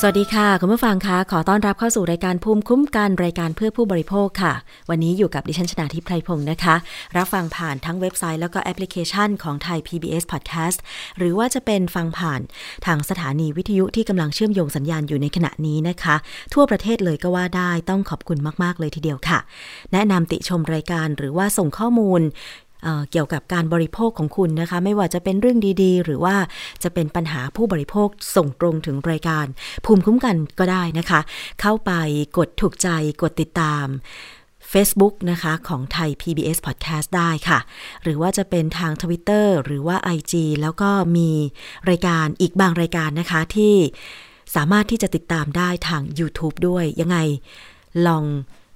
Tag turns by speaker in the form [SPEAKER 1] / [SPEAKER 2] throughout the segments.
[SPEAKER 1] สวัสดีค่ะ คุณผู้ฟังคะขอต้อนรับเข้าสู่รายการภูมิคุ้มกันรายการเพื่อผู้บริโภคค่ะ วันนี้อยู่กับดิฉันชนาทิพไพรพงศ์นะคะ รับฟังผ่านทั้งเว็บไซต์แล้วก็แอปพลิเคชันของไทย PBS Podcast หรือว่าจะเป็นฟังผ่านทางสถานีวิทยุที่กำลังเชื่อมโยงสัญญาณอยู่ในขณะนี้นะคะ ทั่วประเทศเลยก็ว่าได้ต้องขอบคุณมาก ๆ เลยทีเดียวค่ะ แนะนำติชมรายการหรือว่าส่งข้อมูล เกี่ยวกับการบริโภคของคุณนะคะ ไม่ว่าจะเป็นเรื่องดีๆ หรือว่าจะเป็นปัญหาผู้บริโภคส่งตรงถึงรายการ ภูมิคุ้มกันก็ได้นะคะ เข้าไปกดถูกใจกดติดตาม Facebook นะคะ ของไทย PBS Podcast ได้ค่ะ หรือว่าจะเป็นทาง Twitter หรือว่า IG แล้วก็มีรายการอีกบางรายการนะคะที่สามารถที่จะติดตามได้ทาง YouTube ด้วยยังไงลอง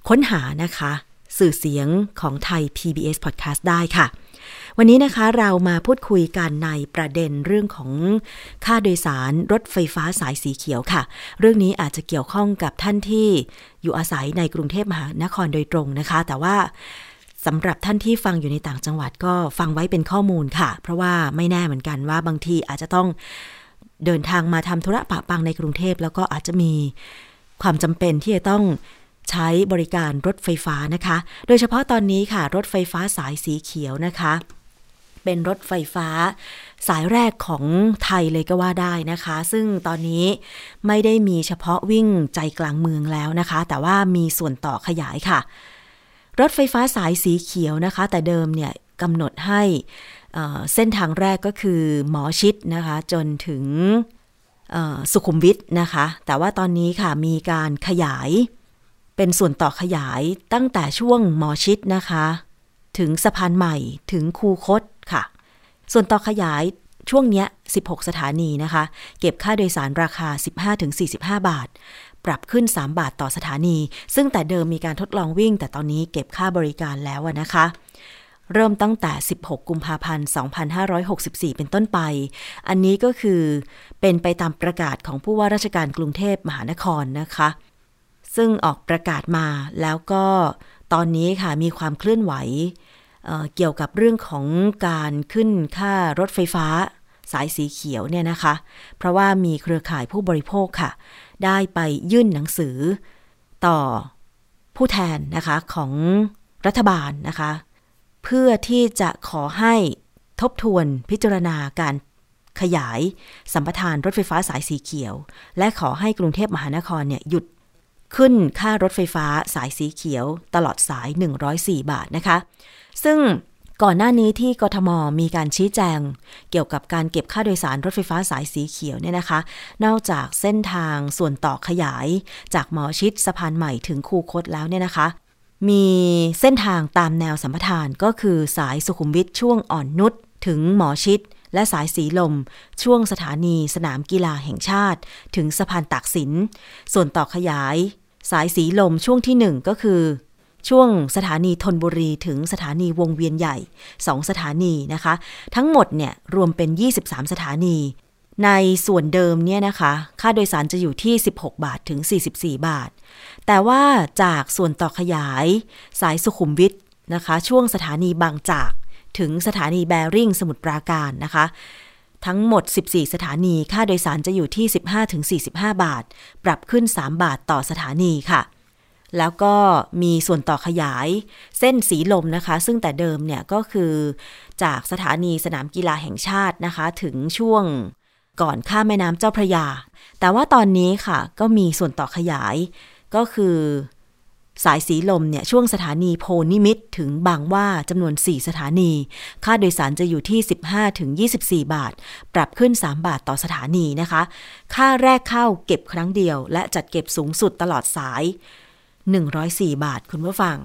[SPEAKER 1] ค้นหานะคะ สื่อเสียงของไทย PBS Podcast ได้ค่ะ วันนี้นะคะเรามาพูดคุยกันในประเด็นเรื่องของค่าโดยสารรถไฟฟ้าสายสีเขียวค่ะ เรื่องนี้อาจจะเกี่ยวข้องกับท่านที่อยู่อาศัยในกรุงเทพมหานครโดยตรงนะคะ แต่ว่าสำหรับท่านที่ฟังอยู่ในต่างจังหวัดก็ฟังไว้เป็นข้อมูลค่ะ เพราะว่าไม่แน่เหมือนกันว่าบางทีอาจจะต้องเดินทางมาทำธุระปะปังในกรุงเทพ แล้วก็อาจจะมีความจำเป็นที่จะต้อง ใช้บริการรถไฟฟ้านะคะ โดยเฉพาะตอนนี้ค่ะ รถไฟฟ้าสายสีเขียวนะคะ เป็นรถไฟฟ้าสายแรกของไทยเลยก็ว่าได้นะคะ ซึ่งตอนนี้ไม่ได้มีเฉพาะวิ่งใจกลางเมืองแล้วนะคะ แต่ว่ามีส่วนต่อขยายค่ะ รถไฟฟ้าสายสีเขียวนะคะ แต่เดิมเนี่ยกำหนดให้เส้นทางแรกก็คือหมอชิดนะคะ จนถึงสุขุมวิทนะคะ แต่ว่าตอนนี้ค่ะมีการขยาย เป็นส่วนต่อขยายตั้งแต่ช่วงหมอชิดนะคะ ถึงสะพานใหม่ถึงคูคตค่ะ ส่วนต่อขยายช่วงเนี้ย 16 สถานีนะคะ เก็บค่าโดยสารราคา 15-45 บาท ปรับขึ้น 3 บาทต่อสถานี ซึ่งแต่เดิมมีการทดลองวิ่ง แต่ตอนนี้เก็บค่าบริการแล้วนะคะ เริ่มตั้งแต่ 16 กุมภาพันธ์ 2564 เป็นต้นไป อันนี้ก็คือเป็นไปตามประกาศของผู้ว่าราชการกรุงเทพมหานครนะคะ ซึ่งออกประกาศมาแล้วก็ตอนนี้ค่ะมีความเคลื่อนไหวเเกี่ยวกับเรื่องของการขึ้นค่ารถไฟฟ้าสายสีเขียวเนี่ยนะคะ เพราะว่ามีเครือข่ายผู้บริโภคค่ะ ได้ไปยื่นหนังสือต่อผู้แทนนะคะของรัฐบาลนะคะ เพื่อที่จะขอให้ทบทวนพิจารณาการขยายสัมปทานรถไฟฟ้าสายสีเขียว และขอให้กรุงเทพมหานครเนี่ยหยุด ขึ้นค่ารถไฟฟ้าสายสีเขียวตลอดสาย 104 บาทนะคะ ซึ่งก่อนหน้านี้ที่กทมมีการชี้แจง เกี่ยวกับการเก็บค่าโดยสารรถไฟฟ้าสายสีเขียวเนี่ยนะคะ นอกจากเส้นทางส่วนต่อขยาย จากหมอชิดสะพานใหม่ถึงคูคตแล้วเนี่ยนะคะ มีเส้นทางตามแนวสัมปทานก็คือสายสุขุมวิทช่วงอ่อนนุชถึงหมอชิดและสายสีลม ช่วงสถานีสนามกีฬาแห่งชาติ ถึงสะพานตากสิน ส่วนต่อขยาย สายสีลมช่วงที่ 1 ก็คือ ช่วงสถานีธนบุรีถึงสถานีวงเวียนใหญ่ 2 สถานีนะคะ ทั้งหมดเนี่ยรวมเป็น 23 สถานี ในส่วนเดิมเนี่ยนะคะ ค่าโดยสารจะอยู่ที่ 16 บาทถึง 44 บาท แต่ว่าจากส่วนต่อขยายสายสุขุมวิทนะคะ ช่วงสถานีบางจากถึงสถานีแบริ่งสมุทรปราการนะคะ ทั้งหมด 14 สถานี ค่าโดยสารจะอยู่ที่ 15-45 บาท ปรับขึ้น 3 บาทต่อสถานีค่ะ แล้วก็มีส่วนต่อขยายเส้นสีลมนะคะ ซึ่งแต่เดิมเนี่ยก็คือจากสถานีสนามกีฬาแห่งชาตินะคะ ถึงช่วงก่อนข้ามแม่น้ำเจ้าพระยา แต่ว่าตอนนี้ค่ะก็มีส่วนต่อขยายก็คือ สายสีลมเนี่ยช่วงสถานีโพนิมิตถึงบางว่าจำนวน 4 สถานี ค่าโดยสารจะอยู่ที่ 15ถึง24 บาท ปรับขึ้น 3 บาทต่อสถานีนะคะ ค่าแรกเข้าเก็บครั้งเดียว และจัดเก็บสูงสุดตลอดสาย 104 บาทคุณผู้ฟัง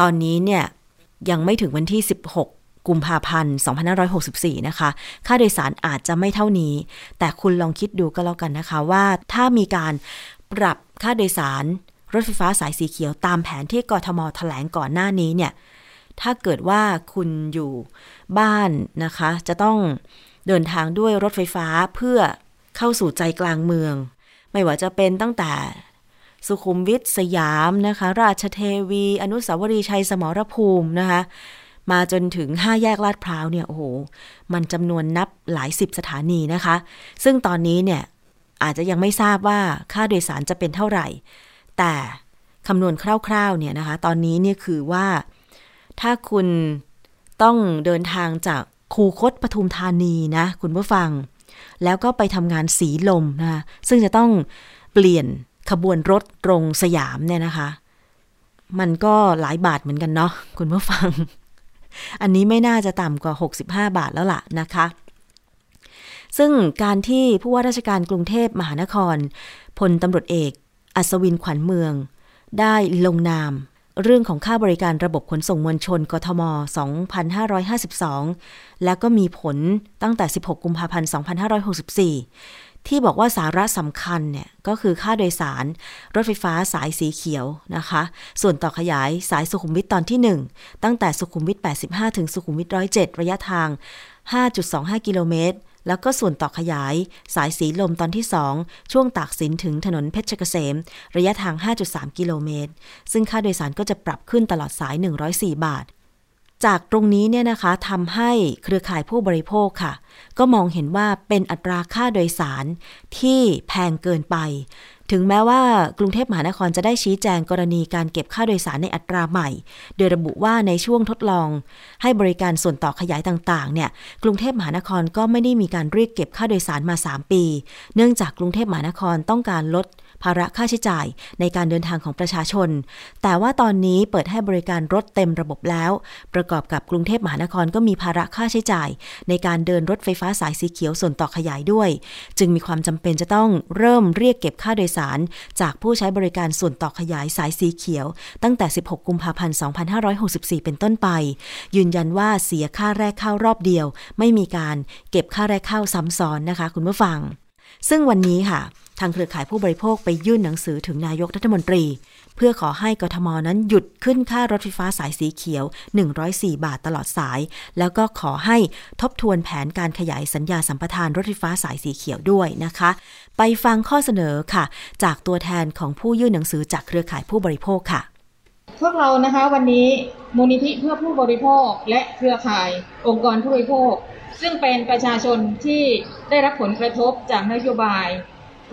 [SPEAKER 1] ตอนนี้เนี่ยยังไม่ถึงวันที่ 16กุมภาพันธ์ 2564 นะคะ ค่าโดยสารอาจจะไม่เท่านี้ แต่คุณลองคิดดูก็แล้วกันนะคะว่าถ้ามีการปรับค่าโดยสาร รถไฟฟ้าสายสีเขียวตามแผนที่กทมแถลงก่อนหน้านี้เนี่ย ถ้าเกิดว่าคุณอยู่บ้านนะคะ จะต้องเดินทางด้วยรถไฟฟ้าเพื่อเข้าสู่ใจกลางเมือง ไม่ว่าจะเป็นตั้งแต่สุขุมวิทสยามนะคะ ราชเทวี อนุสาวรีย์ชัยสมรภูมินะคะ มาจนถึง 5 แยกลาดพร้าวเนี่ยโอ้โหมันจำนวนนับหลายสิบสถานีนะคะ ซึ่งตอนนี้เนี่ยอาจจะยังไม่ทราบว่าค่าโดยสารจะเป็นเท่าไหร่ แต่คำนวณคร่าวๆเนี่ยนะคะ ตอนนี้เนี่ยคือว่าถ้าคุณต้องเดินทางจากคูคตปทุมธานีนะคุณผู้ฟัง แล้วก็ไปทำงานสีลมนะคะซึ่งจะต้องเปลี่ยนขบวนรถตรงสยามเนี่ยนะคะ มันก็หลายบาทเหมือนกันเนาะคุณผู้ฟัง อันนี้ไม่น่าจะต่ำกว่า 65 บาทแล้วล่ะนะคะ ซึ่งการที่ผู้ว่าราชการกรุงเทพมหานครพลตำรวจเอก อัศวินขวัญเมือง ได้ลงนาม เรื่องของค่าบริการระบบขนส่งมวลชนกทม 2552 แล้วก็มีผลตั้งแต่ 16 กุมภาพันธ์ 2564 ที่บอกว่าสาระสำคัญเนี่ย ก็คือค่าโดยสาร รถไฟฟ้าสายสีเขียวนะคะ ส่วนต่อขยายสายสุขุมวิทตอนที่ 1 ตั้งแต่สุขุมวิท 85 ถึงสุขุมวิท 107 ระยะทาง 5.25 กิโลเมตร แล้วก็ส่วนต่อขยาย สายสีลมตอนที่ 2 ช่วงตากสินถึงถนนเพชรเกษม ระยะทาง 5.3 กิโลเมตร ซึ่งค่าโดยสารก็จะปรับขึ้นตลอดสาย 104 บาท จากตรงนี้เนี่ยนะคะทำให้เครือข่ายผู้บริโภคค่ะ ก็มองเห็นว่าเป็นอัตราค่าโดยสารที่แพงเกินไป ถึงแม้ว่ากรุงเทพมหานครจะได้ชี้แจงกรณีการเก็บค่าโดยสารในอัตราใหม่ โดยระบุว่าในช่วงทดลอง ให้บริการส่วนต่อขยายต่างๆ เนี่ย กรุงเทพมหานครก็ไม่ได้มีการเรียกเก็บค่าโดยสารมา 3 ปี เนื่องจากกรุงเทพมหานครต้องการลด ภาระค่าใช้จ่ายในการเดินทางของประชาชน แต่ว่าตอนนี้เปิดให้บริการรถเต็มระบบแล้ว ประกอบกับกรุงเทพมหานครก็มีภาระค่าใช้จ่าย ในการเดินรถไฟฟ้าสายสีเขียวส่วนต่อขยายด้วย จึงมีความจำเป็นจะต้องเริ่มเรียกเก็บค่าโดยสาร จากผู้ใช้บริการส่วนต่อขยายสายสีเขียว ตั้งแต่ 16 กุมภาพันธ์ 2564 เป็นต้นไป ยืนยันว่าเสียค่าแรกเข้ารอบเดียว ไม่มีการเก็บค่าแรกเข้าซ้ำซ้อนนะคะ คุณผู้ฟัง ซึ่งวันนี้ค่ะ ทางเครือข่ายผู้บริโภคไปยื่นหนังสือถึงนายกรัฐมนตรี เพื่อขอให้กทมนั้นหยุดขึ้นค่ารถไฟฟ้าสายสีเขียว 104 บาทตลอดสาย แล้วก็ขอให้ทบทวนแผนการขยายสัญญาสัมปทานรถไฟฟ้าสายสีเขียวด้วยนะคะ ไปฟังข้อเสนอค่ะ จากตัวแทนของผู้ยื่นหนังสือจากเครือข่ายผู้บริโภคค่ะ
[SPEAKER 2] พวกเรานะคะวันนี้มูลนิธิเพื่อผู้บริโภคและเครือข่ายองค์กรผู้บริโภค ซึ่งเป็นประชาชนที่ได้รับผลกระทบจากนโยบาย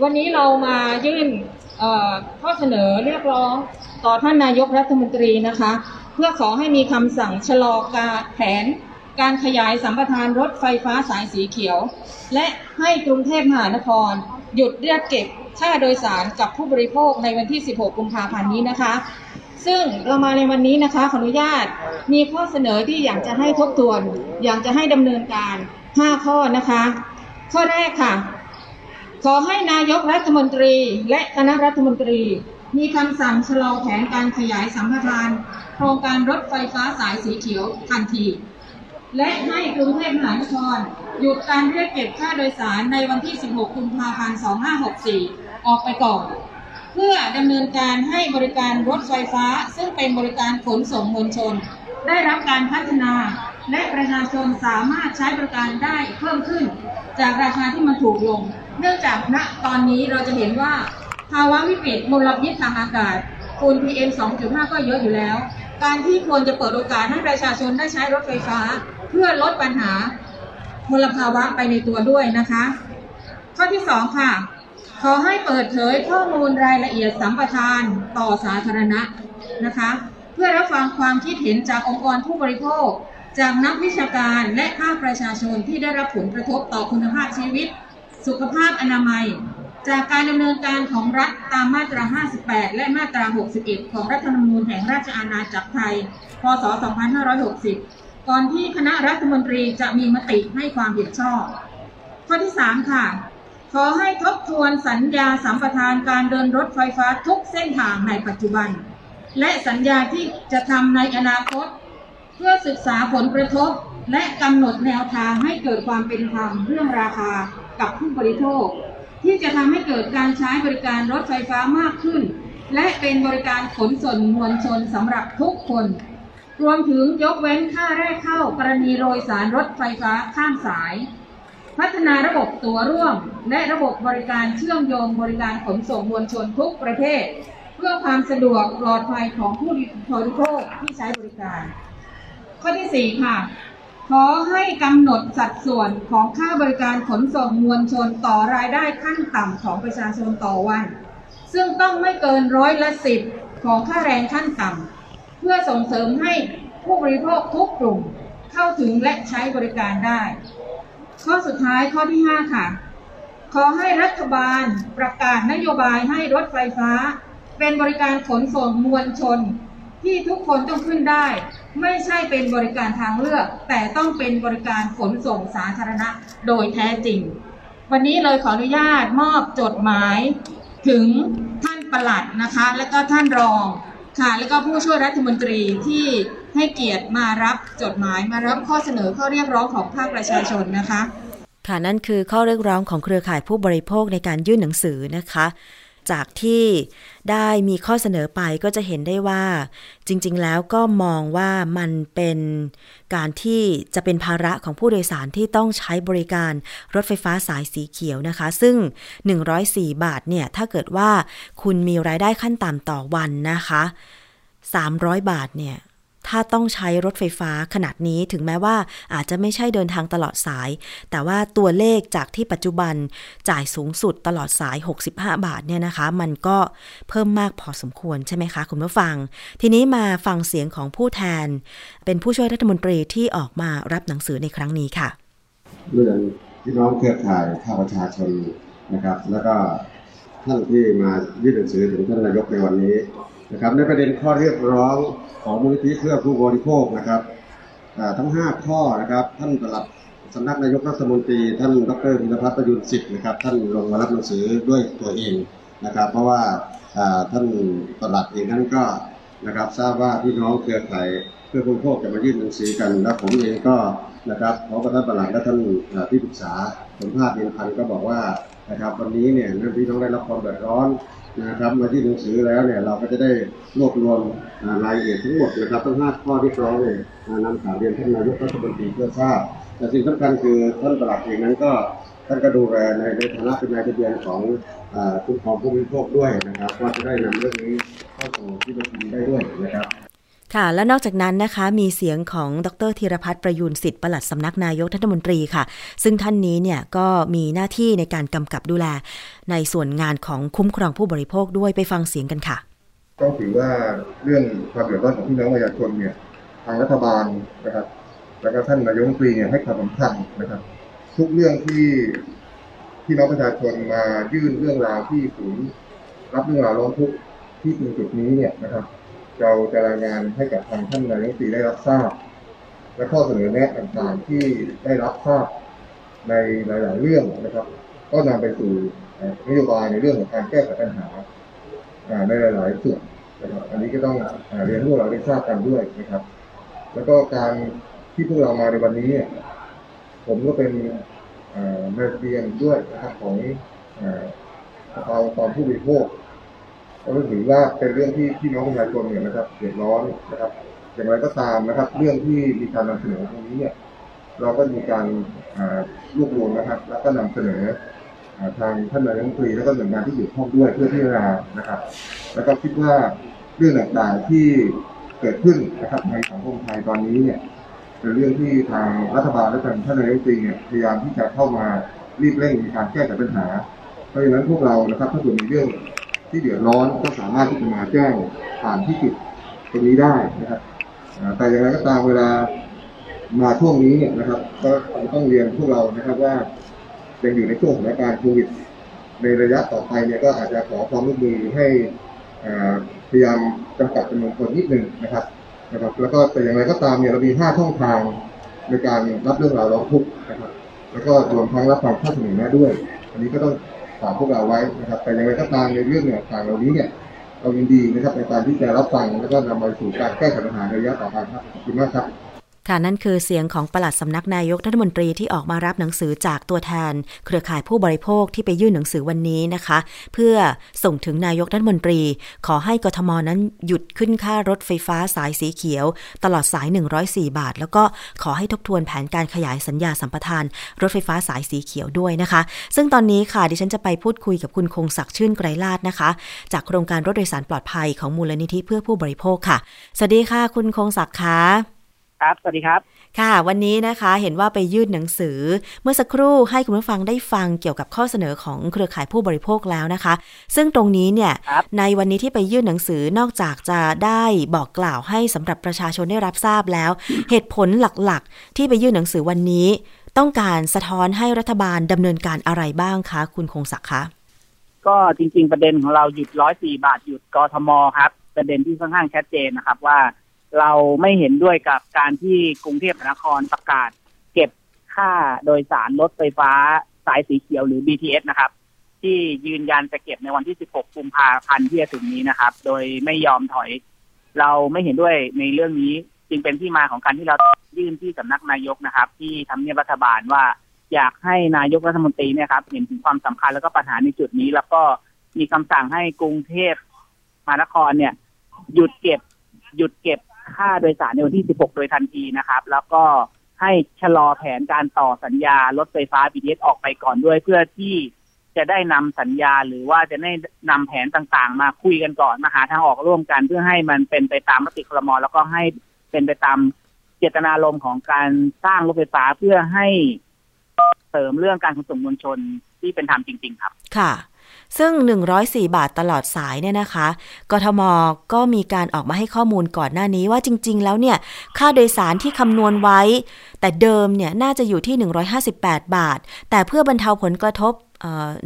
[SPEAKER 2] วันนี้เรามายื่นข้อเสนอเรียกร้องต่อท่านนายกรัฐมนตรีนะคะ เพื่อขอให้มีคำสั่งชะลอการแผน การขยายสัมปทานรถไฟฟ้าสายสีเขียว และให้กรุงเทพมหานคร หยุดเรียกเก็บค่าโดยสารกับผู้บริโภคในวันที่ 16 กุมภาพันธ์นี้นะคะ ซึ่งเรามาในวันนี้นะคะขออนุญาตมีข้อเสนอที่อยากจะให้ทบทวน อยากจะให้ดำเนินการ 5 ข้อนะคะ ข้อแรกค่ะ ขอให้นายกรัฐมนตรีและคณะรัฐมนตรี มีคำสั่งชะลอแผนการขยายสัมปทาน โครงการรถไฟฟ้าสายสีเขียวทันที และให้กรุงเทพมหานครหยุดการเรียกเก็บค่าโดยสารในวันที่ 16 กุมภาพันธ์ 2564 ออกไปก่อน เพื่อดำเนินการให้บริการรถไฟฟ้า ซึ่งเป็นบริการขนส่งมวลชน ได้รับการพัฒนา และประชาชนสามารถใช้บริการได้เพิ่มขึ้น จากราคาที่มันถูกลง เนื่องจากณตอนนี้เราจะเห็นว่า ภาวะวิกฤตมลพิษทางอากาศฝุ่น PM 2.5 ก็เยอะอยู่แล้ว การที่ควรจะเปิดโอกาสให้ประชาชนได้ใช้รถไฟฟ้า เพื่อลดปัญหามลภาวะไปในตัวด้วยนะคะ ข้อที่สองค่ะ ขอให้เปิดเผยข้อมูลรายละเอียดสัมปทานต่อสาธารณะนะคะ เพื่อรับฟังความคิดเห็นจากองค์กรผู้บริโภค จากนักวิชาการและภาคประชาชนที่ได้รับผลกระทบต่อคุณภาพชีวิต สุขภาพอนามัย จากการดำเนินการของรัฐตามมาตรา 58 และมาตรา 61 ของรัฐธรรมนูญแห่งราชอาณาจักรไทย พศ 2560 ก่อนที่คณะรัฐมนตรีจะมีมติให้ความเห็นชอบ ข้อที่ 3 ค่ะ ขอให้ทบทวนสัญญาสัมปทานการเดินรถไฟฟ้าทุกเส้นทางในปัจจุบัน และสัญญาที่จะทำในอนาคต เพื่อศึกษาผลกระทบ และกำหนดแนวทางให้เกิดความเป็นธรรมเรื่องราคากับผู้บริโภค ที่จะทำให้เกิดการใช้บริการรถไฟฟ้ามากขึ้น และเป็นบริการขนส่งมวลชนสำหรับทุกคน รวมถึงยกเว้นค่าแรกเข้ากรณีโดยสารรถไฟฟ้าข้ามสาย พัฒนาระบบตัวร่วม และระบบบริการเชื่อมโยงบริการขนส่งมวลชนทุกประเภท เพื่อความสะดวกปลอดภัยของผู้บริโภคที่ใช้บริการ ข้อที่ 4 ค่ะ ขอให้กำหนดสัดส่วนของค่าบริการขนส่งมวลชนต่อรายได้ขั้นต่ำของประชาชนต่อวัน ซึ่งต้องไม่เกินร้อยละสิบของค่าแรงขั้นต่ำเพื่อส่งเสริมให้ผู้บริโภคทุกกลุ่มเข้าถึงและใช้บริการได้ ข้อสุดท้ายข้อที่ 5 ค่ะ ขอให้รัฐบาลประกาศนโยบายให้รถไฟฟ้า เป็นบริการขนส่งมวลชน ที่ทุกคนต้องขึ้นได้ ไม่ใช่เป็นบริการทางเลือก แต่ต้องเป็นบริการขนส่งสาธารณะโดยแท้จริง วันนี้เลยขออนุญาตมอบจดหมายถึงท่านประหลัดนะคะ และก็ท่านรองค่ะ แล้วก็ผู้ช่วยรัฐมนตรีที่ ให้เกียรติมารับจดหมายมารับข้อเสนอข้อเรียกร้องของภาคประชาชนนะคะ
[SPEAKER 1] ค่ะนั่นคือข้อเรียกร้องของเครือข่ายผู้บริโภคในการยื่นหนังสือนะคะ จากที่ได้มีข้อเสนอไปก็จะเห็นได้ว่า จริง ๆ แล้วก็มองว่ามันเป็นการที่จะเป็นภาระของผู้โดยสารที่ต้องใช้บริการรถไฟฟ้าสายสีเขียวนะคะ ซึ่ง 104 บาทเนี่ยถ้าเกิดว่าคุณมีรายได้ขั้นต่ำต่อวันนะคะ 300 บาทเนี่ย ถ้าต้องใช้รถไฟฟ้าขนาดนี้ถึงแม้ว่าอาจจะไม่ใช่เดินทางตลอดสาย แต่ว่าตัวเลขจากที่ปัจจุบันจ่ายสูงสุดตลอดสาย 65 บาทเนี่ยนะคะ มันก็เพิ่มมากพอสมควรใช่ไหมคะคุณผู้ฟัง ทีนี้มาฟังเสียงของผู้แทน เป็นผู้ช่วยรัฐมนตรีที่ออกมารับหนังสือในครั้งนี้ค่ะ
[SPEAKER 3] เรื่องพี่น้องเครือข่ายภาคประชาชนนะครับ แล้วก็ท่านที่มายื่นหนังสือถึงท่านนายกในวันนี้ นะครับในประเด็นข้อเรียกร้องของมูลนิธิเพื่อผู้บริโภคนะครับทั้ง 5 ข้อนะครับ ท่านปลัดสำนักนายกรัฐมนตรี ท่านดรธีรพัฒน์ประยุนสิทธิ์นะครับ ท่านลงมารับหนังสือด้วยตัวเองนะครับ เพราะว่าท่านปลัดเองนั้นก็นะครับทราบว่าพี่น้องเครือข่ายเพื่อผู้บริโภคจะมายื่นหนังสือกันและผมเองก็นะครับขอกระท่านปลัดและท่านที่ปรึกษาสมภาษณ์เรียนพันก็บอกว่านะครับวันนี้เนี่ยพี่น้องได้รับความเดือดร้อน นะครับมาที่หนังสือแล้วเนี่ยเราก็จะได้รวบรวมรายละเอียดทั้งหมดนะครับทั้งห้าข้อที่ร้องเนี่ยนำข่าวเรียนท่านนายกรัฐมนตรีเพื่อทราบแต่สิ่งสำคัญคือท่านประหลัดเองนั้นก็ท่านก็ดูแลในในฐานะเป็นนายทะเบียนของคุ้มครองผู้บริโภคด้วยนะครับว่าจะได้นำเรื่องนี้เข้าสู่ที่ประชุมได้ด้วยนะครับ
[SPEAKER 1] ค่ะ และนอกจากนั้นนะคะ มีเสียงของดรธีรพัฒน์ประยูนสิทธิ์ปลัดสำนักนายกรัฐมนตรีค่ะ ซึ่งท่านนี้เนี่ยก็มีหน้าที่ในการกำกับดูแล ในส่วนงานของคุ้มครองผู้บริโภคด้วยไปฟังเสียงกันค่ะ
[SPEAKER 4] ต้องถือว่าเรื่องความเดือดร้อนของพี่น้องประชาชนเนี่ยทางรัฐบาลนะครับ แล้วก็ท่านนายกรัฐมนตรีเนี่ยให้ความสำคัญนะครับ ทุกเรื่องที่พี่น้องประชาชนมายื่นเรื่องราวที่ศูนย์รับเรื่องราวร้องทุกข์ที่ตรงจุดนี้เนี่ยนะครับ เราจะรายงานให้กับทางท่านนายกรัฐมนตรีได้รับทราบ และข้อเสนอแนะต่างๆที่ได้รับทราบในหลาย ๆ เรื่องนะครับ ก็นำไปสู่นโยบายในเรื่องของการแก้ไขปัญหาในหลาย ๆ ส่วนนะครับ อันนี้ก็ต้องเรียนพวกเราได้ทราบกันด้วยนะครับ แล้วก็การที่พวกเรามาในวันนี้ ผมก็เป็นเรียนด้วยนะครับของสภาองค์กรผู้บริโภค ก็ถือว่าเป็นเรื่องที่พี่น้องประชาชนเนี่ยนะครับเดือดร้อนนะครับ อย่างไรก็ตามนะครับ เรื่องที่มีการนำเสนอตรงนี้เนี่ยเราก็มีการรวบรวมนะครับ แล้วก็นำเสนอทางท่านนายกรัฐมนตรีแล้วก็หน่วยงานที่เกี่ยวข้องด้วยเพื่อที่จะนะครับ แล้วก็คิดว่าเรื่องต่างๆที่เกิดขึ้นนะครับในสังคมไทยตอนนี้เนี่ยเป็นเรื่องที่ทางรัฐบาลและทางท่านนายกรัฐมนตรีเนี่ยพยายามที่จะเข้ามารีบเร่งในการแก้ไขปัญหา เพราะฉะนั้นพวกเรานะครับถ้าเกิดมีเรื่อง ที่เดือดร้อนก็สามารถที่จะมาแจ้งผ่านที่จุดตรงนี้ได้นะครับแต่อย่างไรก็ตามเวลามาช่วงนี้เนี่ยนะครับ ก็ต้องเรียนพวกเรานะครับว่ายังอยู่ในช่วงสถานการณ์โควิดในระยะต่อไปเนี่ยก็อาจจะขอความร่วมมือให้พยายามจำกัดจำนวนคนนิดนึงนะครับนะครับแล้วก็แต่อย่างไรก็ตามเนี่ยเรามีห้าช่องทางในการรับเรื่องราวร้องทุกข์นะครับ แล้วก็รวมทั้งรับฟังข้อเสนอแนะด้วย อันนี้ก็ต้อง ฝากพวกเราไว้นะครับ แต่อย่างไรก็ตามในเรื่องเนี่ยต่างเหล่านี้เนี่ยเรายินดีนะครับในการที่จะรับฟังแล้วก็นำมาสู่การแก้ไขปัญหาในระยะต่อไปครับขอบคุณมากครับ
[SPEAKER 1] ค่ะนั่นคือเสียงของปลัดสำนักนายกรัฐมนตรีที่ออกมารับหนังสือจากตัวแทน เครือข่ายผู้บริโภคที่ไปยื่นหนังสือวันนี้นะคะ เพื่อส่งถึงนายกรัฐมนตรี ขอให้กทมนั้นหยุดขึ้นค่ารถไฟฟ้าสายสีเขียว ตลอดสาย 104 บาท แล้วก็ขอให้ทบทวนแผนการขยายสัญญาสัมปทาน รถไฟฟ้าสายสีเขียวด้วยนะคะ ซึ่งตอนนี้ค่ะดิฉันจะไปพูดคุยกับคุณคงศักดิ์ชื่นไกรลาดนะคะ จากโครงการรถโดยสารปลอดภัยของมูลนิธิเพื่อผู้บริโภคค่ะสวัสดีค่ะ คุณคงศักดิ์คะ
[SPEAKER 5] ครับ สวัสดีครับ
[SPEAKER 1] ค่ะ วันนี้นะคะเห็นว่าไปยื่นหนังสือ เมื่อสักครู่ให้คุณผู้ฟังได้ฟังเกี่ยวกับข้อเสนอของเครือข่ายผู้บริโภคแล้วนะคะ ซึ่งตรงนี้เนี่ยในวันนี้ที่ไปยื่นหนังสือนอกจากจะได้บอกกล่าวให้สำหรับประชาชนได้รับทราบแล้ว เหตุผลหลักๆ ที่ไปยื่นหนังสือวันนี้ ต้องการสะท้อนให้รัฐบาลดำเนินการอะไรบ้างคะ คุณคงศักดิ์คะ
[SPEAKER 5] ก็จริง ๆ ประเด็นของเราหยุดร้อยสี่บาทหยุดกทมครับ ประเด็นที่ค่อนข้างชัดเจนนะครับว่า เราไม่เห็นด้วยกับการที่กรุงเทพมหานครประกาศ เก็บค่าโดยสารรถไฟฟ้าสายสีเขียวหรือ BTS นะครับ ที่ยืนยันจะเก็บในวันที่ 16 กุมภาพันธ์ที่จะถึงนี้นะครับ โดยไม่ยอมถอย เราไม่เห็นด้วยในเรื่องนี้จึงเป็นที่มาของการที่เรายื่นที่สำนักนายกนะครับ ที่ทำเนียบรัฐบาลว่าอยากให้นายกรัฐมนตรีเนี่ยครับ เห็นถึงความสำคัญแล้วก็ปัญหาในจุดนี้ แล้วก็มีคำสั่งให้กรุงเทพมหานครเนี่ย หยุดเก็บ หยุดเก็บ ค่าโดยสารในวันที่ 16 โดยทันทีนะครับ แล้วก็ให้ชะลอแผนการต่อสัญญารถไฟฟ้า BTS ออกไปก่อนด้วยเพื่อที่จะได้นำสัญญาหรือว่าจะได้นำแผนต่างๆ มาคุยกันก่อนมาหาทางออกร่วมกันเพื่อให้มันเป็นไปตามมติครมแล้วก็ให้เป็นไปตามเจตนารมณ์ของการสร้างรถไฟฟ้าเพื่อให้เสริมเรื่องการขนส่งมวลชนที่เป็นธรรมจริง ๆ ครับ
[SPEAKER 1] ค่ะ ซึ่ง 104 บาทตลอดสายเนี่ยนะคะกทมก็มีการออกมาให้ข้อมูลก่อนหน้านี้ว่าจริง ๆ แล้วเนี่ยค่าโดยสารที่คำนวณไว้ แต่เดิมเนี่ยน่าจะอยู่ที่ 158 บาท แต่เพื่อบรรเทาผลกระทบ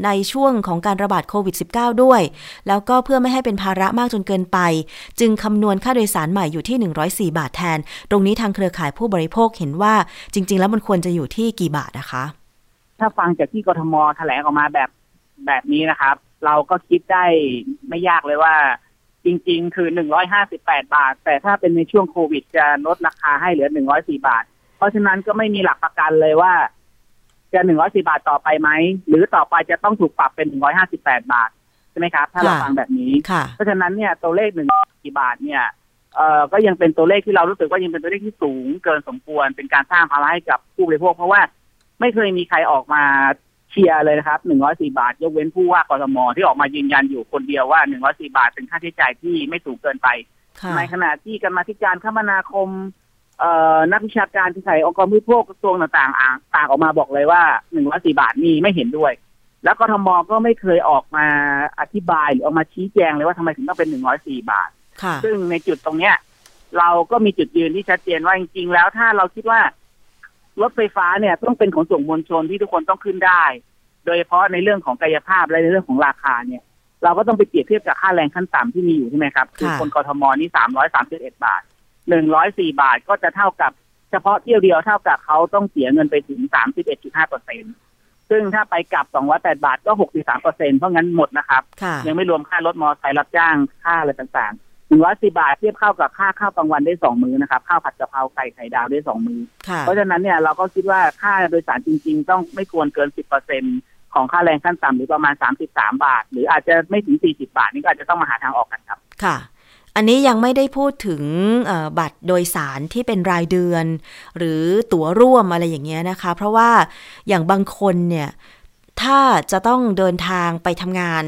[SPEAKER 1] ในช่วงของการระบาดโควิด -19 ด้วย แล้วก็เพื่อไม่ให้เป็นภาระมากจนเกินไป จึงคำนวณค่าโดยสารใหม่อยู่ที่ 104 บาทแทน ตรงนี้ทางเครือข่ายผู้บริโภคเห็นว่าจริง ๆ แล้วมันควรจะอยู่ที่กี่บาทนะคะ
[SPEAKER 5] ถ้าฟังจากที่กทมแถลงออกมาแบบ แบบนี้นะครับ เราก็คิดได้ไม่ยากเลยว่า จริง ๆ คือหนึ่งร้อยห้าสิบแปดบาท แต่ถ้าเป็นในช่วงโควิดจะลดราคาให้เหลือหนึ่งร้อยสี่บาท เพราะฉะนั้นก็ไม่มีหลักประกันเลยว่า จะหนึ่งร้อยสี่บาทต่อไปไหม หรือต่อไปจะต้องถูกปรับเป็นหนึ่งร้อยห้าสิบแปดบาทใช่ไหมครับ ถ้าเราฟังแบบนี้ เพราะฉะนั้นเนี่ยตัวเลขหนึ่งกี่บาทเนี่ยเอ่อก็ยังเป็นตัวเลขที่เรารู้สึกว่ายังเป็นตัวเลขที่สูงเกินสมควรเป็นการสร้างภาระให้กับผู้บริโภคเพราะว่าไม่เคยมีใครออกมา เชียร์เลยนะครับหนึ่งร้อยสี่บาท ยกเว้นผู้ว่ากรทมที่ออกมายืนยันอยู่คนเดียวว่าหนึ่งร้อยสี่บาทเป็นค่าใช้จ่ายที่ไม่สูงเกินไป ในขณะที่กรรมธิการคมนาคมเอ่อนักวิชาการที่ใส่องค์กรผู้พวกกระทรวงต่างๆต่างออกมาบอกเลยว่าหนึ่งร้อยสี่บาทนี่ไม่เห็นด้วย แล้วกรทมก็ไม่เคยออกมาอธิบายหรือออกมาชี้แจงเลยว่าทำไมถึงต้องเป็นหนึ่งร้อยสี่บาท ซึ่งในจุดตรงเนี้ย เราก็มีจุดยืนที่ชัดเจนว่าจริงๆแล้วถ้าเราคิดว่า รถไฟฟ้าเนี่ยต้องเป็นขนส่งมวลชนที่ทุกคนต้องขึ้นได้ โดยเฉพาะในเรื่องของกายภาพและในเรื่องของราคาเนี่ย เราก็ต้องไปเปรียบเทียบกับค่าแรงขั้นต่ำที่มีอยู่ใช่ไหมครับคือคนกทมนี่สามร้อยสามสิบเอ็ดบาทหนึ่งร้อยสี่บาทก็จะเท่ากับเฉพาะเที่ยวเดียวเท่ากับเขาต้องเสียเงินไปถึงสามสิบเอ็ดจุดห้าเปอร์เซ็นต์ซึ่งถ้าไปกลับสองร้อยแปดบาทก็หกสิบสามเปอร์เซ็นต์เพราะงั้นหมดนะครับ ยังไม่รวมค่ารถมอเตอร์ไซค์รับจ้างค่าอะไรต่าง หนึ่งร้อยสี่บาทเทียบเข้ากับค่าข้าวกลางวันได้สองมื้อนะครับข้าวผัดกะเพราไข่ไข่ดาวได้สองมื้อ เพราะฉะนั้นเนี่ยเราก็คิดว่าค่าโดยสารจริง ๆ ต้องไม่ควรเกินสิบเปอร์เซ็นต์ของค่าแรงขั้นต่ำหรือประมาณสามสิบสามบาท หรืออาจจะไม่ถึงสี่สิบาท นี่ก็อาจจะต้องมาหาทางออกกันครับ
[SPEAKER 1] ค่ะ อันนี้ยังไม่ได้พูดถึงบัตรโดยสารที่เป็นรายเดือน หรือตั๋วร่วมอะไรอย่างเงี้ยนะคะ เพราะว่าอย่างบางคนเนี่ยถ้าจะต้องเดินทางไปทำงาน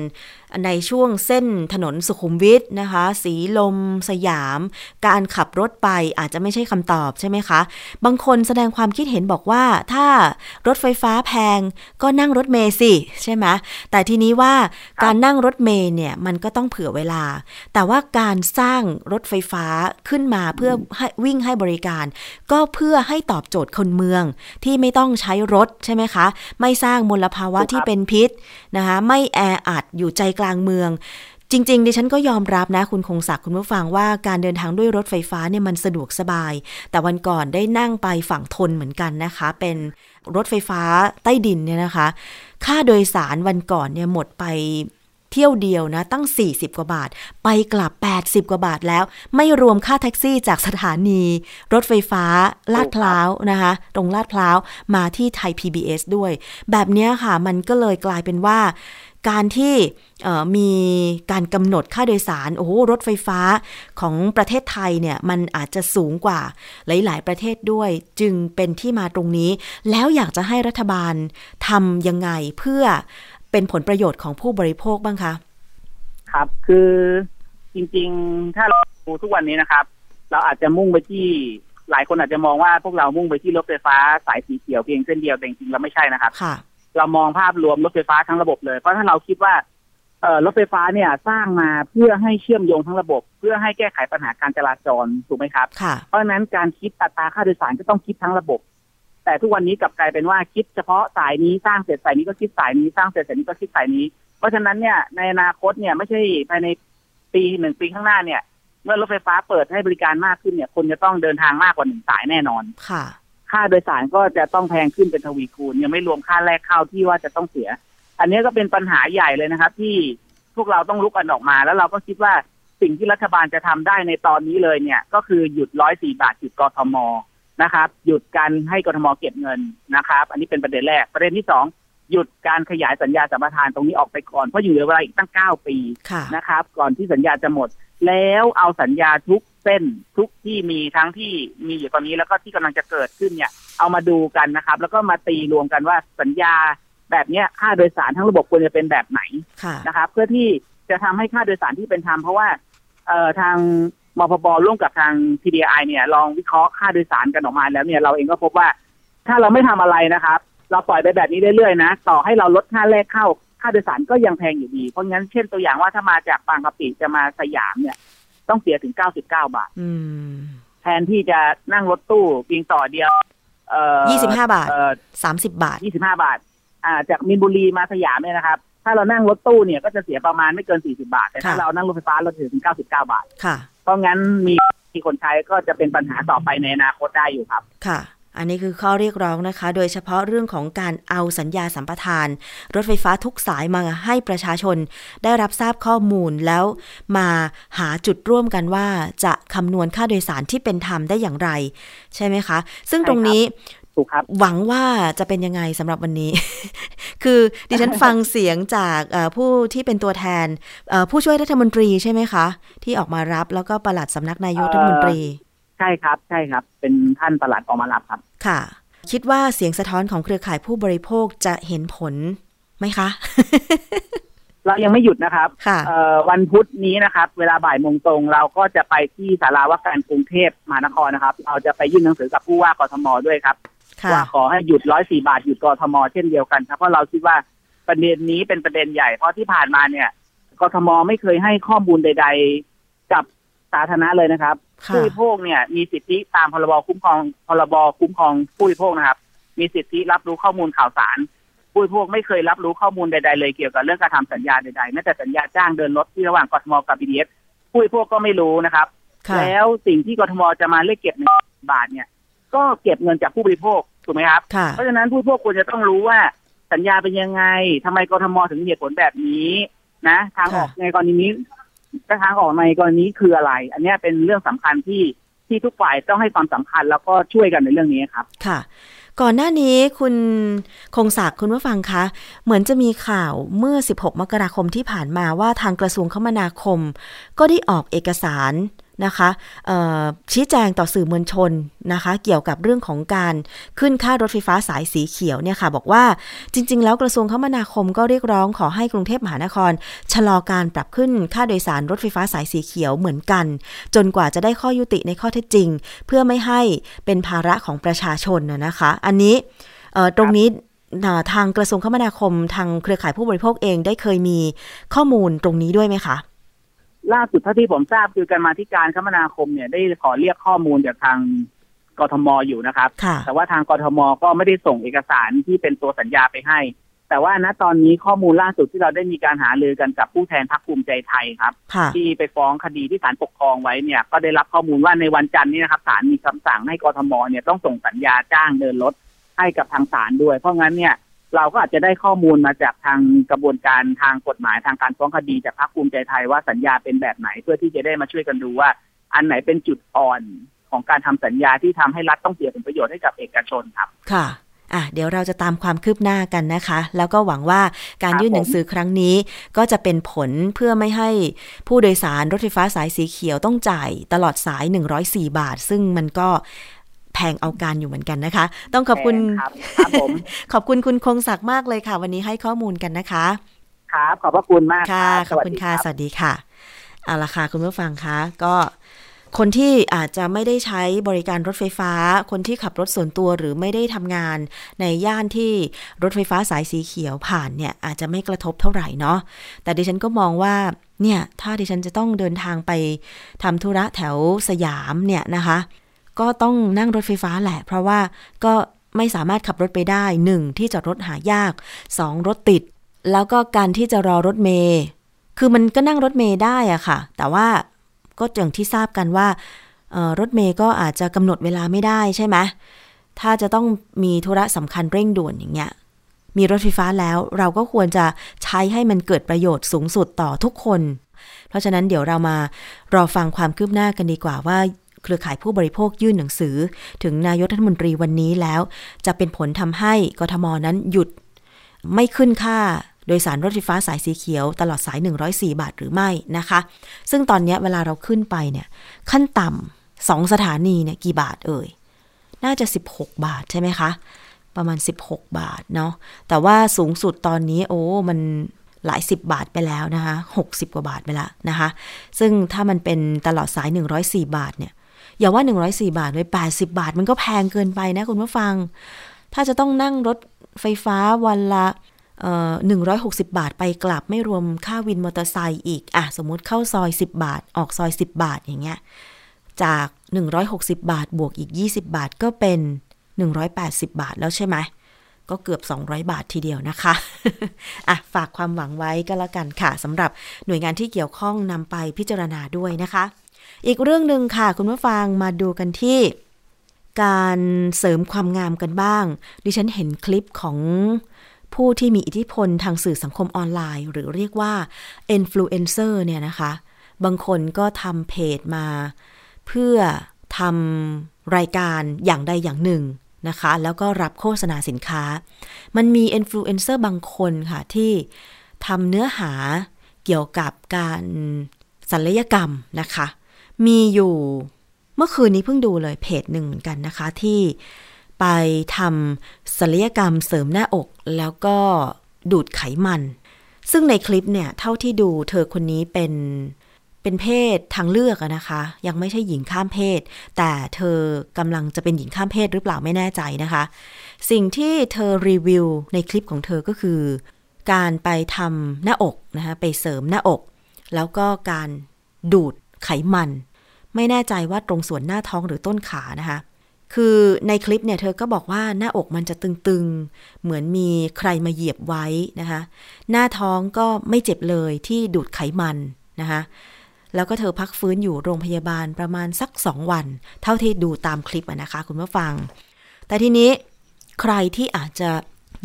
[SPEAKER 1] ในช่วงเส้นถนนสุขุมวิทนะคะ สีลม สยาม การขับรถไปอาจจะไม่ใช่คำตอบใช่ไหมคะ บางคนแสดงความคิดเห็นบอกว่าถ้ารถไฟฟ้าแพงก็นั่งรถเมย์สิ ใช่ไหมแต่ทีนี้ว่าการนั่งรถเมย์เนี่ย มันก็ต้องเผื่อเวลา แต่ว่าการสร้างรถไฟฟ้าขึ้นมาเพื่อให้วิ่งให้บริการ ก็เพื่อให้ตอบโจทย์คนเมืองที่ไม่ต้องใช้รถใช่ไหมคะ ไม่สร้างมลภาวะที่เป็นพิษนะคะไม่แออัดอยู่ใจกลางเมือง จริง ๆ ดิฉันก็ยอมรับนะคุณคงศักดิ์คุณผู้ฟังว่าการเดินทางด้วยรถไฟฟ้าเนี่ยมันสะดวกสบาย แต่วันก่อนได้นั่งไปฝั่งทนเหมือนกันนะคะ เป็นรถไฟฟ้าใต้ดินเนี่ยนะคะ ค่าโดยสารวันก่อนเนี่ยหมดไปทที่ยวเดียวนะตั้ง 40 กว่าบาท ไปกลับ 80 กว่าบาทแล้ว ไม่รวมค่าแท็กซี่จากสถานี รถไฟฟ้า ลาดพร้าวนะคะ ตรงลาดพร้าว มาที่ไทย PBS ด้วย แบบนี้ค่ะ มันก็เลยกลายเป็นว่า การที่มีการกำหนดค่าโดยสาร โอ้โห รถไฟฟ้าของประเทศไทยเนี่ยมันอาจจะสูงกว่าหลาย ๆ ประเทศด้วย จึงเป็นที่มาตรงนี้ แล้วอยากจะให้รัฐบาลทำยังไงเพื่อเป็นผลประโยชน์ของผู้บริโภคบ้างคะ
[SPEAKER 5] ครับคือจริง ๆ ถ้าเราดูทุกวันนี้นะครับ เราอาจจะมุ่งไปที่หลายคนอาจจะมองว่าพวกเรามุ่งไปที่รถไฟฟ้าสายสีเขียวเพียงเส้นเดียวแต่จริงๆเราไม่ใช่นะครับ
[SPEAKER 1] ค่ะ
[SPEAKER 5] เรามองภาพรวมรถไฟฟ้าทั้งระบบเลย เพราะถ้าเราคิดว่าเออรถไฟฟ้าเนี่ยสร้างมาเพื่อให้เชื่อมโยงทั้งระบบ เพื่อให้แก้ไขปัญหาการจราจรถูกไหมครับ
[SPEAKER 1] ค่ะ
[SPEAKER 5] เพราะฉะนั้นการคิดอัตราค่าโดยสารก็ต้องคิดทั้งระบบ แต่ทุกวันนี้กลับกลายเป็นว่าคิดเฉพาะสายนี้สร้างเสร็จสายนี้ก็คิดสายนี้สร้างเสร็จสายนี้ก็คิดสายนี้ เพราะฉะนั้นเนี่ยในอนาคตเนี่ยไม่ใช่ภายในปีหนึ่งปีข้างหน้าเนี่ย เมื่อรถไฟฟ้าเปิดให้บริการมากขึ้นเนี่ย คนจะต้องเดินทางมากกว่าหนึ่งสายแน่นอน
[SPEAKER 1] ค่ะ
[SPEAKER 5] ค่าโดยสารก็จะต้องแพงขึ้นเป็นทวีคูณ ยังไม่รวมค่าแรกเข้าที่ว่าจะต้องเสีย อันนี้ก็เป็นปัญหาใหญ่เลยนะครับ ที่พวกเราต้องลุกกันออกมา แล้วเราก็คิดว่าสิ่งที่รัฐบาลจะทำได้ในตอนนี้เลยเนี่ย ก็คือหยุดร้อยสี่บาทหยุดกทมนะครับ หยุดการให้กทมเก็บเงินนะครับ อันนี้เป็นประเด็นแรกประเด็นที่สองหยุดการขยายสัญญาสัมปทานตรงนี้ออกไปก่อนเพราะอยู่เหลือเวลาอีกตั้งเก้าปี
[SPEAKER 1] ค่ะ
[SPEAKER 5] นะครับ ก่อนที่สัญญาจะหมด แล้วเอาสัญญาทุก เส้นทุกที่มีทั้งที่มีอยู่ตอนนี้แล้วก็ที่กำลังจะเกิดขึ้นเนี่ย เอามาดูกันนะครับ แล้วก็มาตีรวมกันว่าสัญญาแบบเนี้ยค่าโดยสารทั้งระบบควรจะเป็นแบบไหน
[SPEAKER 1] ค่ะ
[SPEAKER 5] นะครับ เพื่อที่จะทำให้ค่าโดยสารที่เป็นธรรมเพราะว่าเอ่อทางมพบร่วมกับทาง TDI เนี่ย ลองวิเคราะห์ค่าโดยสารกันออกมาแล้วเนี่ยเราเองก็พบว่า ถ้าเราไม่ทำอะไรนะครับ เราปล่อยไปแบบนี้เรื่อยๆนะต่อให้เราลดค่าแรกเข้าค่าโดยสารก็ยังแพงอยู่ดี เพราะงั้นเช่นตัวอย่างว่าถ้ามาจากบางกะปิจะมาสยามเนี่ย ต้องเสียถึง99บาท
[SPEAKER 1] อืม
[SPEAKER 5] แทนที่จะนั่งรถตู้เพียงต่อเดียวเอ่อ
[SPEAKER 1] ยี่สิบห้าบาท
[SPEAKER 5] เอ่อ
[SPEAKER 1] สามสิบบาท
[SPEAKER 5] 25บาท อ่า จากมินบุรีมาสยามเนี่ยนะครับ ถ้าเรานั่งรถตู้เนี่ยก็จะเสียประมาณไม่เกิน40บาท แต่ถ้า
[SPEAKER 1] ค่ะ
[SPEAKER 5] เรานั่งรถไฟฟ้าเราจะถึง99บาท
[SPEAKER 1] ค่ะ
[SPEAKER 5] เพราะงั้นมีมีคนใช้ก็จะเป็นปัญหาต่อไปในอนาคตได้อยู่ครับ
[SPEAKER 1] ค่ะ อันนี้คือข้อเรียกร้องนะคะ โดยเฉพาะเรื่องของการเอาสัญญาสัมปทาน รถไฟฟ้าทุกสายมาให้ประชาชน ได้รับทราบข้อมูลแล้วมาหาจุดร่วมกันว่าจะคำนวณค่าโดยสารที่เป็นธรรมได้อย่างไร ใช่ไหมคะ ซึ่งตรงนี้
[SPEAKER 5] ถูกครับ
[SPEAKER 1] หวังว่าจะเป็นยังไงสำหรับวันนี้ คือดิฉันฟังเสียงจากเอ่อผู้ที่เป็นตัวแทนเอ่อผู้ช่วยรัฐมนตรีใช่ไหมคะ ที่ออกมารับแล้วก็ปลัดสำนักนายกรัฐมนตรี
[SPEAKER 5] ใช่ครับใช่ครับ เป็นท่านประหลัดออกมารับครับ
[SPEAKER 1] ค่ะ คิดว่าเสียงสะท้อนของเครือข่ายผู้บริโภคจะเห็นผลไหมคะ
[SPEAKER 5] เรายังไม่หยุดนะครับ
[SPEAKER 1] ค่ะ
[SPEAKER 5] เอ่อวันพุธนี้นะครับ เวลาบ่ายโมงตรง เราก็จะไปที่สาราว่าการกรุงเทพมหานครนะครับ เราจะไปยื่นหนังสือกับผู้ว่ากทมด้วยครับ
[SPEAKER 1] ค่ะ
[SPEAKER 5] ว่าขอให้หยุดร้อยสี่บาทหยุดกทมเช่นเดียวกันครับเพราะเราคิดว่าประเด็นนี้เป็นประเด็นใหญ่เพราะที่ผ่านมาเนี่ยกทมไม่เคยให้ข้อมูลใด ๆ กับ สาธารณะเลยนะครับ
[SPEAKER 1] ค่ะ
[SPEAKER 5] ผู้บริโภคเนี่ยมีสิทธิตามพรบคุ้มครองพรบคุ้มครองผู้บริโภคนะครับ มีสิทธิรับรู้ข้อมูลข่าวสาร ผู้บริโภคไม่เคยรับรู้ข้อมูลใดๆเลยเกี่ยวกับเรื่องการทำสัญญาใดๆแม้แต่สัญญาจ้างเดินรถที่ระหว่างกทมกับ BDS ผู้บริโภคก็ไม่รู้นะครับ
[SPEAKER 1] ค่ะ
[SPEAKER 5] แล้วสิ่งที่กทมจะมาเรียกเก็บหนึ่งบาทเนี่ย ก็เก็บเงินจากผู้บริโภคถูกไหมครับ
[SPEAKER 1] ค่ะ
[SPEAKER 5] เพราะฉะนั้นผู้บริโภคควรจะต้องรู้ว่าสัญญาเป็นยังไงทำไมกทมถึงมีเหตุผลแบบนี้นะ ทางออก
[SPEAKER 1] ค่ะ
[SPEAKER 5] ในกรณีนี้ ทางออกในกรณีคืออะไร อันนี้เป็นเรื่องสำคัญที่ที่ทุกฝ่ายต้องให้ความสำคัญแล้วก็ช่วยกันในเรื่องนี้ครับ
[SPEAKER 1] ค่ะ ก่อนหน้านี้คุณคงศักดิ์คุณผู้ฟังคะ เหมือนจะมีข่าวเมื่อ 16 มกราคมที่ผ่านมาว่าทางกระทรวงคมนาคม ก็ได้ออกเอกสาร นะคะชี้แจงต่อสื่อมวลชนนะคะ เกี่ยวกับเรื่องของการขึ้นค่ารถไฟฟ้าสายสีเขียวเนี่ยค่ะ บอกว่าจริง ๆ แล้วกระทรวงคมนาคมก็เรียกร้องขอให้กรุงเทพมหานคร ชะลอการปรับขึ้นค่าโดยสารรถไฟฟ้าสายสีเขียวเหมือนกัน จนกว่าจะได้ข้อยุติในข้อเท็จจริง เพื่อไม่ให้เป็นภาระของประชาชนนะคะ อันนี้ตรงนี้ทางกระทรวงคมนาคม ทางเครือข่ายผู้บริโภคเองได้เคยมีข้อมูลตรงนี้ด้วยไหมคะ
[SPEAKER 5] ล่าสุดเท่าที่ผมทราบคือการมาที่การคมนาคมเนี่ยได้ขอเรียกข้อมูลจากทางกทมอยู่นะครับ
[SPEAKER 1] ค่ะ
[SPEAKER 5] แต่ว่าทางกทมก็ไม่ได้ส่งเอกสารที่เป็นตัวสัญญาไปให้ แต่ว่าณตอนนี้ข้อมูลล่าสุดที่เราได้มีการหารือกันกับผู้แทนพรรคภูมิใจไทยครับ
[SPEAKER 1] ค่ะ
[SPEAKER 5] ที่ไปฟ้องคดีที่ศาลปกครองไว้เนี่ย ก็ได้รับข้อมูลว่าในวันจันทร์นี้นะครับศาลมีคำสั่งให้กทมเนี่ยต้องส่งสัญญาจ้างเดินรถให้กับทางศาลด้วย เพราะงั้นเนี่ย เราก็อาจจะได้ข้อมูลมาจากทางกระบวนการทางกฎหมายทางการฟ้องคดีจากพรรคภูมิใจไทยว่าสัญญาเป็นแบบไหนเพื่อที่จะได้มาช่วยกันดูว่า อันไหนเป็นจุดอ่อนของการทำสัญญาที่ทำให้รัฐต้องเสียผลประโยชน์ให้กับเอกชนครับ
[SPEAKER 1] ค่ะอะเดี๋ยวเราจะตามความคืบหน้ากันนะคะ แล้วก็หวังว่าการยื่นหนังสือครั้งนี้ ก็จะเป็นผลเพื่อไม่ให้ผู้โดยสารรถไฟฟ้าสายสีเขียวต้องจ่ายตลอดสาย 104 บาท ซึ่งมันก็ แพงเอาการอยู่เหมือนกันนะคะ ต้องขอบคุณ
[SPEAKER 5] ครับครับผม
[SPEAKER 1] ขอบคุณคุณคงศักดิ์มากเลยค่ะ วันนี้ให้ข้อมูลกันนะคะ
[SPEAKER 5] ครับขอบพระคุณมาก
[SPEAKER 1] ค่ะ
[SPEAKER 5] รับ
[SPEAKER 1] ขอบคุณ
[SPEAKER 5] สวัสดี
[SPEAKER 1] ค่ะ
[SPEAKER 5] รับ
[SPEAKER 1] สวัสดีค่ะเอาละค่ะคุณผู้ฟังคะก็คนที่อาจจะไม่ได้ใช้บริการรถไฟฟ้า คนที่ขับรถส่วนตัวหรือไม่ได้ทำงาน ในย่านที่รถไฟฟ้าสายสีเขียวผ่านเนี่ยอาจจะไม่กระทบเท่าไหร่เนาะ แต่ดิฉันก็มองว่าเนี่ยถ้าดิฉันจะต้องเดินทางไปทำธุระแถวสยามเนี่ยนะคะ ก็ต้องนั่งรถไฟฟ้าแหละ เพราะว่าก็ไม่สามารถขับรถไปได้หนึ่งที่จอดรถหายากสองรถติด แล้วก็การที่จะรอรถเมย์คือมันก็นั่งรถเมย์ได้อะค่ะ แต่ว่าก็อย่างที่ทราบกันว่ารถเมย์ก็อาจจะกำหนดเวลาไม่ได้ใช่ไหมถ้าจะต้องมีธุระสำคัญเร่งด่วนอย่างเงี้ยมีรถไฟฟ้าแล้วเราก็ควรจะใช้ให้มันเกิดประโยชน์สูงสุดต่อทุกคน เพราะฉะนั้นเดี๋ยวเรามารอฟังความคืบหน้ากันดีกว่าว่า เครือข่ายผู้บริโภคยื่นหนังสือ ถึงนายกรัฐมนตรีวันนี้แล้ว จะเป็นผลทำให้กทมนั้นหยุด ไม่ขึ้นค่าโดยสารรถไฟฟ้าสายสีเขียวตลอดสาย 104 บาทหรือไม่นะคะ ซึ่งตอนนี้เวลาเราขึ้นไปเนี่ยขั้นต่ำสองสถานีเนี่ยกี่บาทเอ่ย น่าจะ 16 บาทใช่ไหมคะ ประมาณ 16 บาทเนาะ แต่ว่าสูงสุดตอนนี้โอ้มันหลาย 10 บาทไปแล้วนะคะ 60 กว่าบาทไปแล้วนะคะ ซึ่งถ้ามันเป็นตลอดสาย 104 บาทเนี่ย อย่าว่า 104 บาทเลย 80 บาท มันก็แพงเกินไปนะคุณผู้ฟัง ถ้าจะต้องนั่งรถไฟฟ้าวันละเอ่อ160บาทไปกลับไม่รวมค่าวินมอเตอร์ไซค์อีกอะสมมติเข้าซอย 10 บาท ออกซอย 10 บาทอย่างเงี้ยจาก 160 บาทบวกอีก 20 บาทก็เป็น 180 บาทแล้วใช่ไหมก็เกือบ 200 บาททีเดียวนะคะ อะ ฝากความหวังไว้ก็แล้วกันค่ะสำหรับหน่วยงานที่เกี่ยวข้องนำไปพิจารณาด้วยนะคะ อีกเรื่องหนึ่งค่ะคุณผู้ฟังมาดูกันที่การเสริมความงามกันบ้าง ดิฉันเห็นคลิปของผู้ที่มีอิทธิพลทางสื่อสังคมออนไลน์ หรือเรียกว่า influencer เนี่ยนะคะ บางคนก็ทำเพจมา เพื่อทำรายการอย่างใดอย่างหนึ่งนะคะ แล้วก็รับโฆษณาสินค้า มันมีอินฟลูเอนเซอร์บางคนค่ะ ที่ทำเนื้อหาเกี่ยวกับการศัลยกรรมนะคะ มีอยู่เมื่อคืนนี้เพิ่งดูเลยเพจหนึ่งเหมือนกันนะคะ ที่ไปทำศัลยกรรมเสริมหน้าอก แล้วก็ดูดไขมัน ซึ่งในคลิปเนี่ยเท่าที่ดูเธอคนนี้เป็นเป็นเพศทางเลือกนะคะ ยังไม่ใช่หญิงข้ามเพศ แต่เธอกำลังจะเป็นหญิงข้ามเพศหรือเปล่าไม่แน่ใจนะคะ สิ่งที่เธอรีวิวในคลิปของเธอก็คือ การไปทำหน้าอกนะคะไปเสริมหน้าอก แล้วก็การดูด ไขมัน ไม่แน่ใจว่าตรงส่วนหน้าท้องหรือต้นขานะคะ คือในคลิปเนี่ยเธอก็บอกว่าหน้าอกมันจะตึงๆ เหมือนมีใครมาเหยียบไว้นะคะ หน้าท้องก็ไม่เจ็บเลยที่ดูดไขมันนะคะแล้วก็เธอพักฟื้นอยู่โรงพยาบาลประมาณสักสองวัน เท่าที่ดูตามคลิปะนะคะ คุณผู้ฟัง แต่ทีนี้ใครที่อาจจะ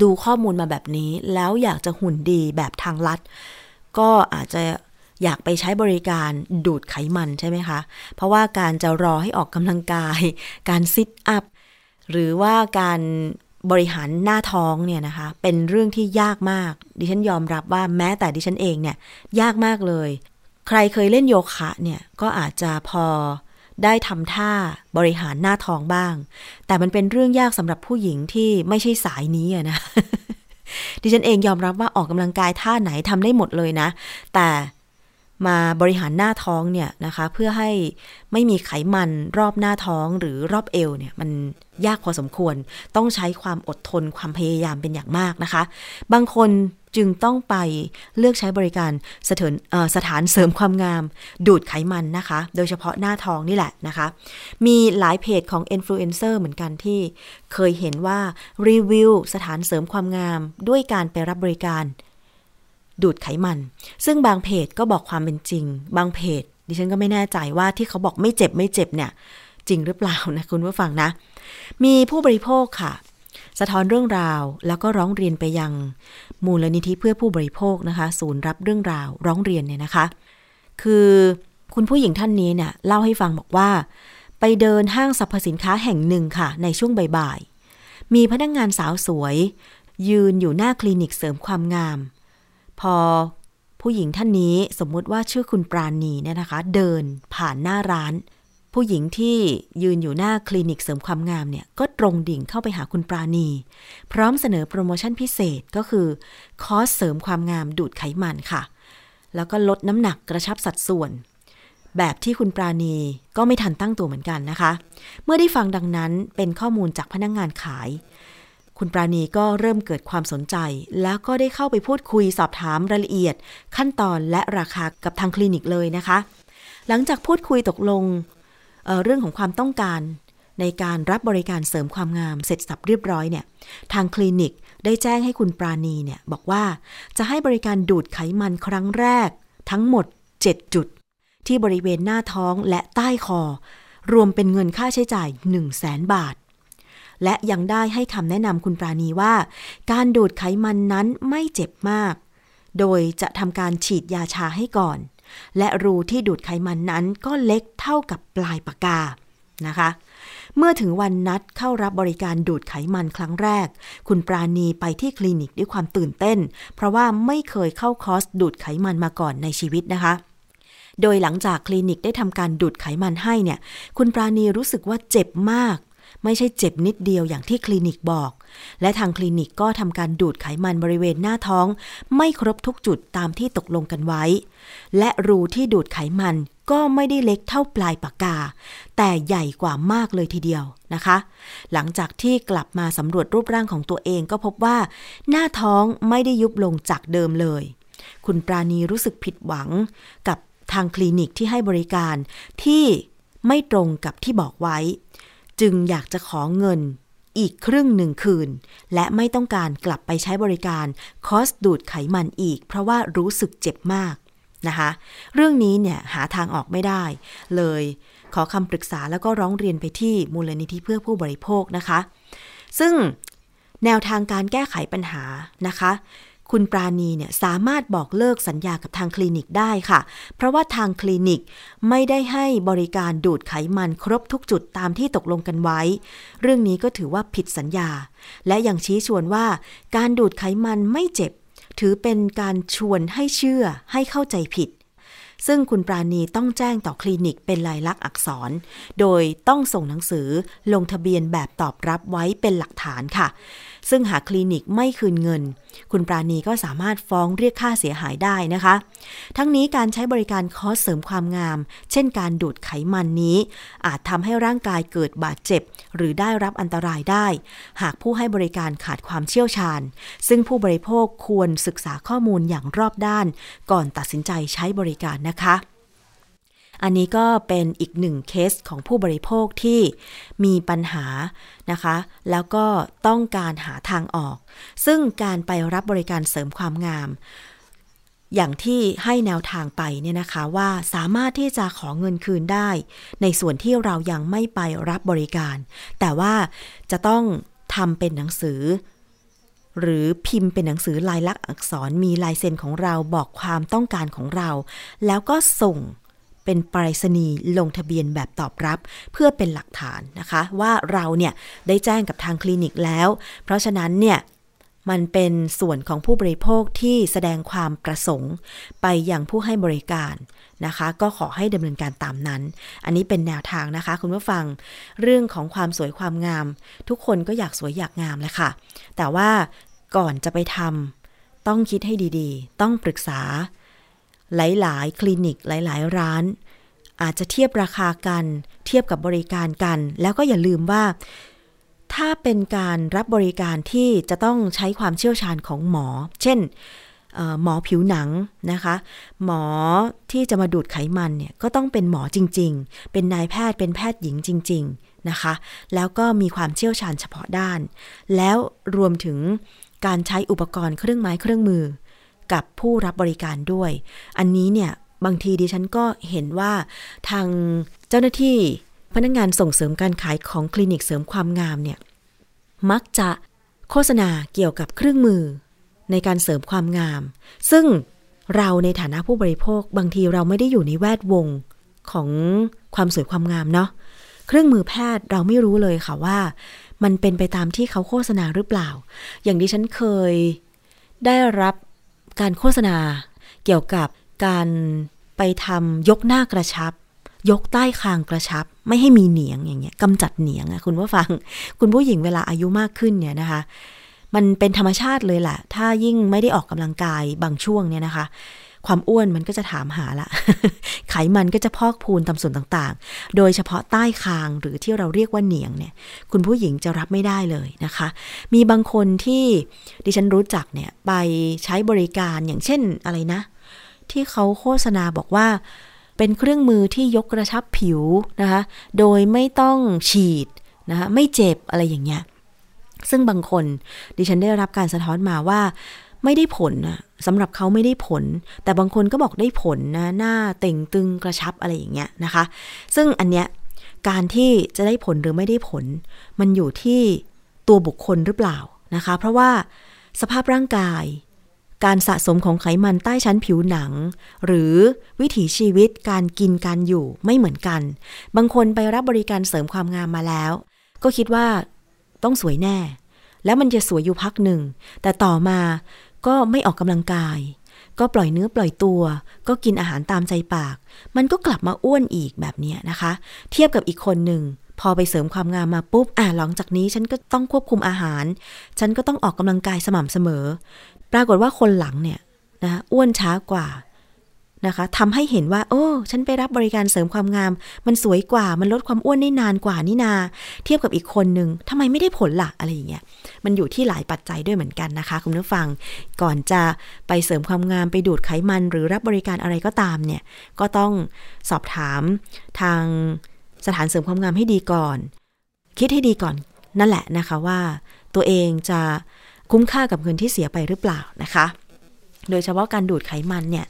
[SPEAKER 1] ดูข้อมูลมาแบบนี้ แล้วอยากจะหุ่นดีแบบทางลัด ก็อาจจะ อยากไปใช้บริการดูดไขมันใช่ไหมคะ เพราะว่าการจะรอให้ออกกำลังกาย การซิทอัพ หรือว่าการบริหารหน้าท้องเนี่ยนะคะ เป็นเรื่องที่ยากมาก ดิฉันยอมรับว่าแม้แต่ดิฉันเองเนี่ยยากมากเลย ใครเคยเล่นโยคะเนี่ยก็อาจจะพอได้ทำท่าบริหารหน้าท้องบ้าง แต่มันเป็นเรื่องยากสำหรับผู้หญิงที่ไม่ใช่สายนี้นะดิฉันเองยอมรับว่าออกกำลังกายท่าไหนทำได้หมดเลยนะ แต่ มาบริหารหน้าท้องเนี่ยนะคะ เพื่อให้ไม่มีไขมันรอบหน้าท้องหรือรอบเอวเนี่ยมันยากพอสมควร ต้องใช้ความอดทนความพยายามเป็นอย่างมากนะคะ บางคนจึงต้องไปเลือกใช้บริการสถานสถานเสริมความงาม ดูดไขมันนะคะ โดยเฉพาะหน้าท้องนี่แหละนะคะ มีหลายเพจของอินฟลูเอนเซอร์เหมือนกันที่เคยเห็นว่ารีวิวสถานเสริมความงาม ด้วยการไปรับบริการ ดูดไขมัน ซึ่งบางเพจก็บอกความเป็นจริง บางเพจ ดิฉันก็ไม่แน่ใจว่าที่เขาบอกไม่เจ็บไม่เจ็บเนี่ย จริงหรือเปล่านะคุณผู้ฟังนะ มีผู้บริโภคค่ะ สะท้อนเรื่องราวแล้วก็ร้องเรียนไปยัง มูลนิธิเพื่อผู้บริโภคนะคะ ศูนย์รับเรื่องราวร้องเรียนเนี่ยนะคะ คือคุณผู้หญิงท่านนี้เนี่ยเล่าให้ฟังบอกว่า ไปเดินห้างสรรพสินค้าแห่งหนึ่งค่ะ ในช่วงบ่ายๆมีพนักงงานสาวสวย ยืนอยู่หน้าคลินิกเสริมความงาม พอผู้หญิงท่านนี้สมมุติว่าชื่อคุณปราณีเนี่ยนะคะ เดินผ่านหน้าร้าน ผู้หญิงที่ยืนอยู่หน้าคลินิกเสริมความงามเนี่ยก็ตรงดิ่งเข้าไปหาคุณปราณี พร้อมเสนอโปรโมชั่นพิเศษก็คือ คอร์สเสริมความงามดูดไขมันค่ะ แล้วก็ลดน้ำหนักกระชับสัดส่วน แบบที่คุณปราณีก็ไม่ทันตั้งตัวเหมือนกันนะคะ เมื่อได้ฟังดังนั้นเป็นข้อมูลจากพนักงงานขาย คุณปราณีก็เริ่มเกิดความสนใจ แล้วก็ได้เข้าไปพูดคุยสอบถามรายละเอียด ขั้นตอนและราคากับทางคลินิกเลยนะคะ หลังจากพูดคุยตกลงเเรื่องของความต้องการ ในการรับบริการเสริมความงามเสร็จสับเรียบร้อยเนี่ยทางคลินิกได้แจ้งให้คุณปราณีเนี่ยบอกว่าจะให้บริการดูดไขมันครั้งแรก ทั้งหมด 7 จุด ที่บริเวณหน้าท้องและใต้คอ รวมเป็นเงินค่าใช้จ่าย 1 0 0 0 0แสนบาท และยังได้ให้คำแนะนำคุณปราณีว่า การดูดไขมันนั้นไม่เจ็บมาก โดยจะทำการฉีดยาชาให้ก่อน และรูที่ดูดไขมันนั้นก็เล็กเท่ากับปลายปากกานะคะ เมื่อถึงวันนัดเข้ารับบริการดูดไขมันครั้งแรก คุณปราณีไปที่คลินิกด้วยความตื่นเต้น เพราะว่าไม่เคยเข้าคอร์สดูดไขมันมาก่อนในชีวิตนะคะโดยหลังจากคลินิกได้ทำการดูดไขมันให้เนี่ย คุณปราณีรู้สึกว่าเจ็บมาก ไม่ใช่เจ็บนิดเดียวอย่างที่คลินิกบอก และทางคลินิกก็ทำการดูดไขมันบริเวณหน้าท้อง ไม่ครบทุกจุดตามที่ตกลงกันไว้ และรูที่ดูดไขมันก็ไม่ได้เล็กเท่าปลายปากกา แต่ใหญ่กว่ามากเลยทีเดียวนะคะ หลังจากที่กลับมาสำรวจรูปร่างของตัวเองก็พบว่า หน้าท้องไม่ได้ยุบลงจากเดิมเลย คุณปราณีรู้สึกผิดหวังกับทางคลินิกที่ให้บริการที่ไม่ตรงกับที่บอกไว้ จึงอยากจะขอเงินอีกครึ่งหนึ่งคืน และไม่ต้องการกลับไปใช้บริการคอสดูดไขมันอีก เพราะว่ารู้สึกเจ็บมากนะคะ เรื่องนี้เนี่ยหาทางออกไม่ได้ เลยขอคำปรึกษาแล้วก็ร้องเรียนไปที่มูลนิธิเพื่อผู้บริโภคนะคะ ซึ่งแนวทางการแก้ไขปัญหานะคะ คุณปราณีเนี่ยสามารถบอกเลิกสัญญากับทางคลินิกได้ค่ะ เพราะว่าทางคลินิกไม่ได้ให้บริการดูดไขมันครบทุกจุดตามที่ตกลงกันไว้ เรื่องนี้ก็ถือว่าผิดสัญญา และยังชี้ชวนว่า การดูดไขมันไม่เจ็บ ถือเป็นการชวนให้เชื่อให้เข้าใจผิดซึ่งคุณปราณีต้องแจ้งต่อคลินิกเป็นลายลักษณ์อักษร โดยต้องส่งหนังสือลงทะเบียนแบบตอบรับไว้เป็นหลักฐานค่ะ ซึ่งหากคลินิกไม่คืนเงิน คุณปราณีก็สามารถฟ้องเรียกค่าเสียหายได้นะคะ ทั้งนี้การใช้บริการคอสเสริมความงาม เช่นการดูดไขมันนี้ อาจทำให้ร่างกายเกิดบาดเจ็บ หรือได้รับอันตรายได้ หากผู้ให้บริการขาดความเชี่ยวชาญ ซึ่งผู้บริโภคควรศึกษาข้อมูลอย่างรอบด้าน ก่อนตัดสินใจใช้บริการนะคะ อันนี้ก็เป็นอีกหนึ่งเคสของผู้บริโภคที่มีปัญหานะคะ แล้วก็ต้องการหาทางออก ซึ่งการไปรับบริการเสริมความงาม อย่างที่ให้แนวทางไปเนี่ยนะคะว่าสามารถที่จะขอเงินคืนได้ ในส่วนที่เรายังไม่ไปรับบริการ แต่ว่าจะต้องทำเป็นหนังสือหรือพิมพ์เป็นหนังสือลายลักษณ์อักษรมีลายเซ็นของเราบอกความต้องการของเรา แล้วก็ส่ง เป็นปรายศนีย์ลงทะเบียนแบบตอบรับ เพื่อเป็นหลักฐานนะคะ ว่าเราเนี่ยได้แจ้งกับทางคลินิกแล้ว เพราะฉะนั้นเนี่ยมันเป็นส่วนของผู้บริโภคที่แสดงความประสงค์ ไปยังผู้ให้บริการนะคะ ก็ขอให้ดำเนินการตามนั้น อันนี้เป็นแนวทางนะคะ คุณผู้ฟังเรื่องของความสวยความงาม ทุกคนก็อยากสวยอยากงามแหละค่ะ แต่ว่าก่อนจะไปทำต้องคิดให้ดีๆ ต้องปรึกษา หลาย ๆ คลินิกหลาย ๆ ร้าน อาจจะเทียบราคากัน เทียบกับบริการกัน แล้วก็อย่าลืมว่า ถ้าเป็นการรับบริการที่จะต้องใช้ความเชี่ยวชาญของหมอ เช่นหมอผิวหนังนะคะ หมอที่จะมาดูดไขมันเนี่ยก็ต้องเป็นหมอจริง ๆ เป็นนายแพทย์เป็นแพทย์หญิงจริง ๆ นะคะ แล้วก็มีความเชี่ยวชาญเฉพาะด้าน แล้วรวมถึงการใช้อุปกรณ์เครื่องไม้เครื่องมือ กับผู้รับบริการด้วย อันนี้เนี่ยบางทีดิฉันก็เห็นว่าทางเจ้าหน้าที่พนักงงานส่งเสริมการขายของคลินิกเสริมความงามเนี่ยมักจะโฆษณาเกี่ยวกับเครื่องมือในการเสริมความงาม ซึ่งเราในฐานะผู้บริโภคบางทีเราไม่ได้อยู่ในแวดวงของความสวยความงามเนาะเครื่องมือแพทย์เราไม่รู้เลยค่ะว่า มันเป็นไปตามที่เขาโฆษณาหรือเปล่า อย่างที่ฉันเคยได้รับ การโฆษณา เกี่ยวกับการไปทำยกหน้ากระชับ ยกใต้คางกระชับ ไม่ให้มีเหนียงอย่างเงี้ยกำจัดเหนียงอะคุณผู้ฟัง คุณผู้หญิงเวลาอายุมากขึ้นเนี่ยนะคะ มันเป็นธรรมชาติเลยแหละถ้ายิ่งไม่ได้ออกกำลังกายบางช่วงเนี่ยนะคะ ความอ้วนมันก็จะถามหาละ ไขมันก็จะพอกพูนตามส่วนต่างๆ โดยเฉพาะใต้คางหรือที่เราเรียกว่าเหนียงเนี่ย คุณผู้หญิงจะรับไม่ได้เลยนะคะ มีบางคนที่ดิฉันรู้จักเนี่ยไปใช้บริการอย่างเช่นอะไรนะ ที่เขาโฆษณาบอกว่าเป็นเครื่องมือที่ยกกระชับผิวนะคะ โดยไม่ต้องฉีดนะคะไม่เจ็บอะไรอย่างเงี้ย ซึ่งบางคนดิฉันได้รับการสะท้อนมาว่า ไม่ได้ผลนะสำหรับเขาไม่ได้ผล แต่บางคนก็บอกได้ผลนะหน้าเต่งตึงกระชับอะไรอย่างเงี้ยนะคะ ซึ่งอันเนี้ยการที่จะได้ผลหรือไม่ได้ผล มันอยู่ที่ตัวบุคคลหรือเปล่านะคะ เพราะว่าสภาพร่างกาย การสะสมของไขมันใต้ชั้นผิวหนัง หรือวิถีชีวิตการกินการอยู่ไม่เหมือนกัน บางคนไปรับบริการเสริมความงามมาแล้ว ก็คิดว่าต้องสวยแน่ แล้วมันจะสวยอยู่พักหนึ่ง แต่ต่อมา ก็ไม่ออกกำลังกาย ก็ปล่อยเนื้อปล่อยตัว ก็กินอาหารตามใจปาก มันก็กลับมาอ้วนอีกแบบนี้นะคะ เทียบกับอีกคนหนึ่งพอไปเสริมความงามมาปุ๊บ อ่าหลังจากนี้ฉันก็ต้องควบคุมอาหาร ฉันก็ต้องออกกำลังกายสม่ำเสมอ ปรากฏว่าคนหลังเนี่ยนะอ้วนช้ากว่า นะคะทำให้เห็นว่า โอ้ ฉันไปรับบริการเสริมความงาม มันสวยกว่ามันลดความอ้วนได้นานกว่านี่นา เทียบกับอีกคนหนึ่งทำไมไม่ได้ผลล่ะอะไรอย่างเงี้ยมันอยู่ที่หลายปัจจัยด้วยเหมือนกันนะคะ คุณผู้ฟัง ก่อนจะไปเสริมความงามไปดูดไขมันหรือรับบริการอะไรก็ตามเนี่ยก็ต้องสอบถามทางสถานเสริมความงามให้ดีก่อน คิดให้ดีก่อนนั่นแหละนะคะว่า ตัวเองจะคุ้มค่ากับเงินที่เสียไปหรือเปล่านะคะ โดยเฉพาะการดูดไขมันเนี่ย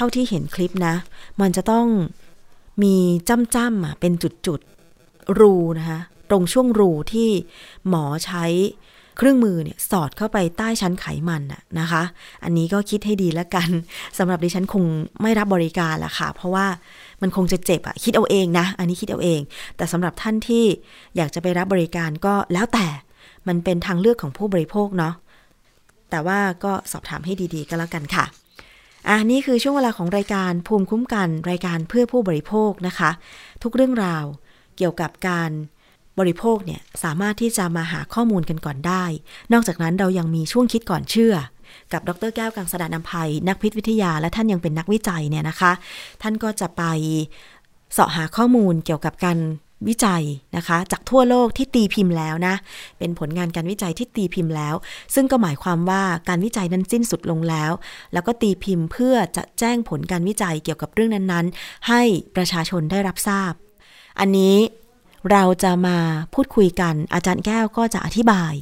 [SPEAKER 1] เท่าที่เห็นคลิปนะ มันจะต้องมีจ้ำๆอะเป็นจุดๆ รูนะคะ ตรงช่วงรูที่หมอใช้เครื่องมือเนี่ยสอดเข้าไปใต้ชั้นไขมันน่ะนะคะ อันนี้ก็คิดให้ดีแล้วกันสำหรับดิฉันคงไม่รับบริการละค่ะ เพราะว่ามันคงจะเจ็บอะคิดเอาเองนะ อันนี้คิดเอาเอง แต่สำหรับท่านที่อยากจะไปรับบริการก็แล้วแต่มันเป็นทางเลือกของผู้บริโภคเนาะแต่ว่าก็สอบถามให้ดีๆ ก็แล้วกันค่ะ อะนี่คือช่วงเวลาของรายการภูมิคุ้มกันรายการเพื่อผู้บริโภคนะคะ ทุกเรื่องราวเกี่ยวกับการบริโภคเนี่ยสามารถที่จะมาหาข้อมูลกันก่อนได้ นอกจากนั้นเรายังมีช่วงคิดก่อนเชื่อ กับดรแก้วกังสดานนภัย นักพิษวิทยา และท่านยังเป็นนักวิจัยเนี่ยนะคะ ท่านก็จะไปเสาะหาข้อมูลเกี่ยวกับการ วิจัยนะคะ จากทั่วโลกที่ตีพิมพ์แล้วนะ เป็นผลงานการวิจัยที่ตีพิมพ์แล้ว ซึ่งก็หมายความว่าการวิจัยนั้นสิ้นสุดลงแล้ว แล้วก็ตีพิมพ์เพื่อจะแจ้งผลการวิจัยเกี่ยวกับเรื่องนั้นๆ ให้ประชาชนได้รับทราบ อันนี้เราจะมาพูดคุยกัน อาจารย์แก้วก็จะอธิบาย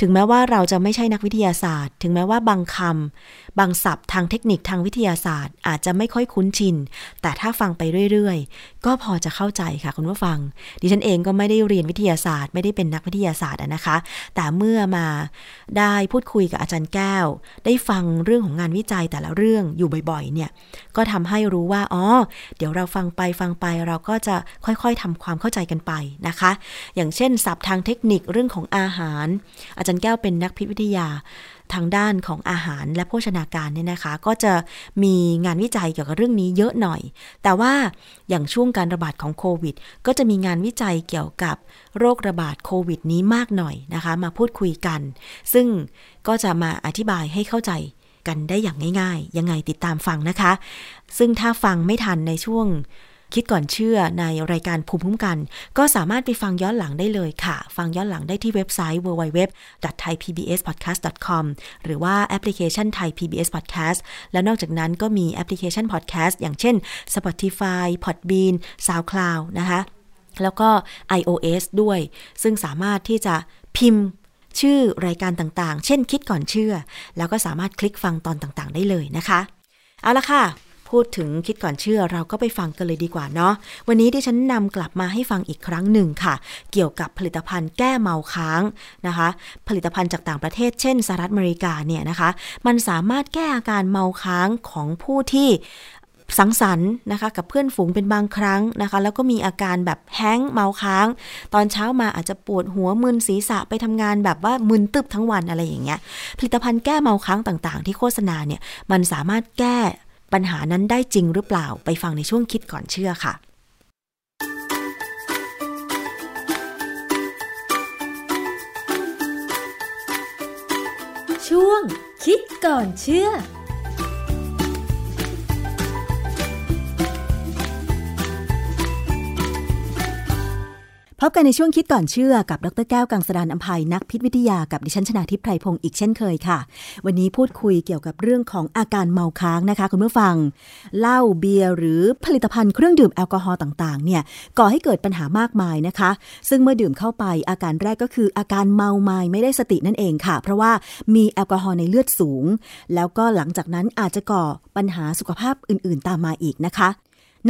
[SPEAKER 1] ถึงแม้ว่าเราจะไม่ใช่นักวิทยาศาสตร์ ถึงแม้ว่าบางคำ บางศัพท์ทางเทคนิคทางวิทยาศาสตร์ อาจจะไม่ค่อยคุ้นชิน แต่ถ้าฟังไปเรื่อยๆ ก็พอจะเข้าใจค่ะคุณผู้ฟัง ดิฉันเองก็ไม่ได้เรียนวิทยาศาสตร์ ไม่ได้เป็นนักวิทยาศาสตร์นะคะ แต่เมื่อมาได้พูดคุยกับอาจารย์แก้ว ได้ฟังเรื่องของงานวิจัยแต่ละเรื่องอยู่บ่อยๆ เนี่ย ก็ทำให้รู้ว่า อ๋อ เดี๋ยวเราฟังไปฟังไปเราก็จะค่อยๆทำความเข้าใจกันไปนะคะ อย่างเช่นศัพท์ทางเทคนิคเรื่องของอาหาร อาจารย์แก้วเป็นนักพิษวิทยา ทางด้านของอาหารและโภชนาการเนี่ยนะคะ ก็จะมีงานวิจัยเกี่ยวกับเรื่องนี้เยอะหน่อย แต่ว่าอย่างช่วงการระบาดของโควิด ก็จะมีงานวิจัยเกี่ยวกับโรคระบาดโควิดนี้มากหน่อยนะคะ มาพูดคุยกัน ซึ่งก็จะมาอธิบายให้เข้าใจกันได้อย่างง่ายๆ ยังไงติดตามฟังนะคะ ซึ่งถ้าฟังไม่ทันในช่วง คิดก่อนเชื่อในรายการภูมิคุ้มกัน ก็สามารถไปฟังย้อนหลังได้เลยค่ะ ฟังย้อนหลังได้ที่เว็บไซต์ www.thaipbspodcast.com หรือว่าแอปพลิเคชัน Thai PBS Podcast และนอกจากนั้นก็มีแอปพลิเคชัน Podcast อย่างเช่น Spotify Podbean SoundCloud นะคะแล้วก็ iOS ด้วย ซึ่งสามารถที่จะพิมพ์ชื่อรายการต่างๆ เช่นคิดก่อนเชื่อ แล้วก็สามารถคลิกฟังตอนต่างๆ ได้เลยนะคะ เอาละค่ะ พูดถึงคิดก่อนเชื่อเราก็ไปฟังกันเลยดีกว่าเนาะวันนี้ที่ฉันนำกลับมาให้ฟังอีกครั้งหนึ่งค่ะ เกี่ยวกับผลิตภัณฑ์แก้เมาค้างนะคะ ผลิตภัณฑ์จากต่างประเทศเช่นสหรัฐอเมริกาเนี่ยนะคะ มันสามารถแก้อาการเมาค้างของผู้ที่สังสรรค์นะคะกับเพื่อนฝูงเป็นบางครั้งนะคะ แล้วก็มีอาการแบบแห้งเมาค้าง ตอนเช้ามาอาจจะปวดหัวมึนศีรษะไปทำงานแบบว่ามึนตึบทั้งวันอะไรอย่างเงี้ยผลิตภัณฑ์แก้เมาค้างต่างๆ ที่โฆษณาเนี่ยมันสามารถแก้ ปัญหานั้นได้จริงหรือเปล่าไปฟังในช่วงคิดก่อนเชื่อค่ะ
[SPEAKER 6] ช่วงคิดก่อนเชื่อ
[SPEAKER 1] พบกันในช่วงคิดก่อนเชื่อกับดรแก้วกังสดานอัมภัยนักพิษวิทยากับดิฉันชนาทิพไพรพงศ์อีกเช่นเคยค่ะ วันนี้พูดคุยเกี่ยวกับเรื่องของอาการเมาค้างนะคะ คุณผู้ฟังเหล้าเบียร์หรือผลิตภัณฑ์เครื่องดื่มแอลกอฮอล์ต่างๆเนี่ยก่อให้เกิดปัญหามากมายนะคะ ซึ่งเมื่อดื่มเข้าไปอาการแรกก็คืออาการเมาไมาไม่ได้สตินั่นเองค่ะ เพราะว่ามีแอลกอฮอล์ในเลือดสูง แล้วก็หลังจากนั้นอาจจะก่อปัญหาสุขภาพอื่น ๆ ตามมาอีกนะคะ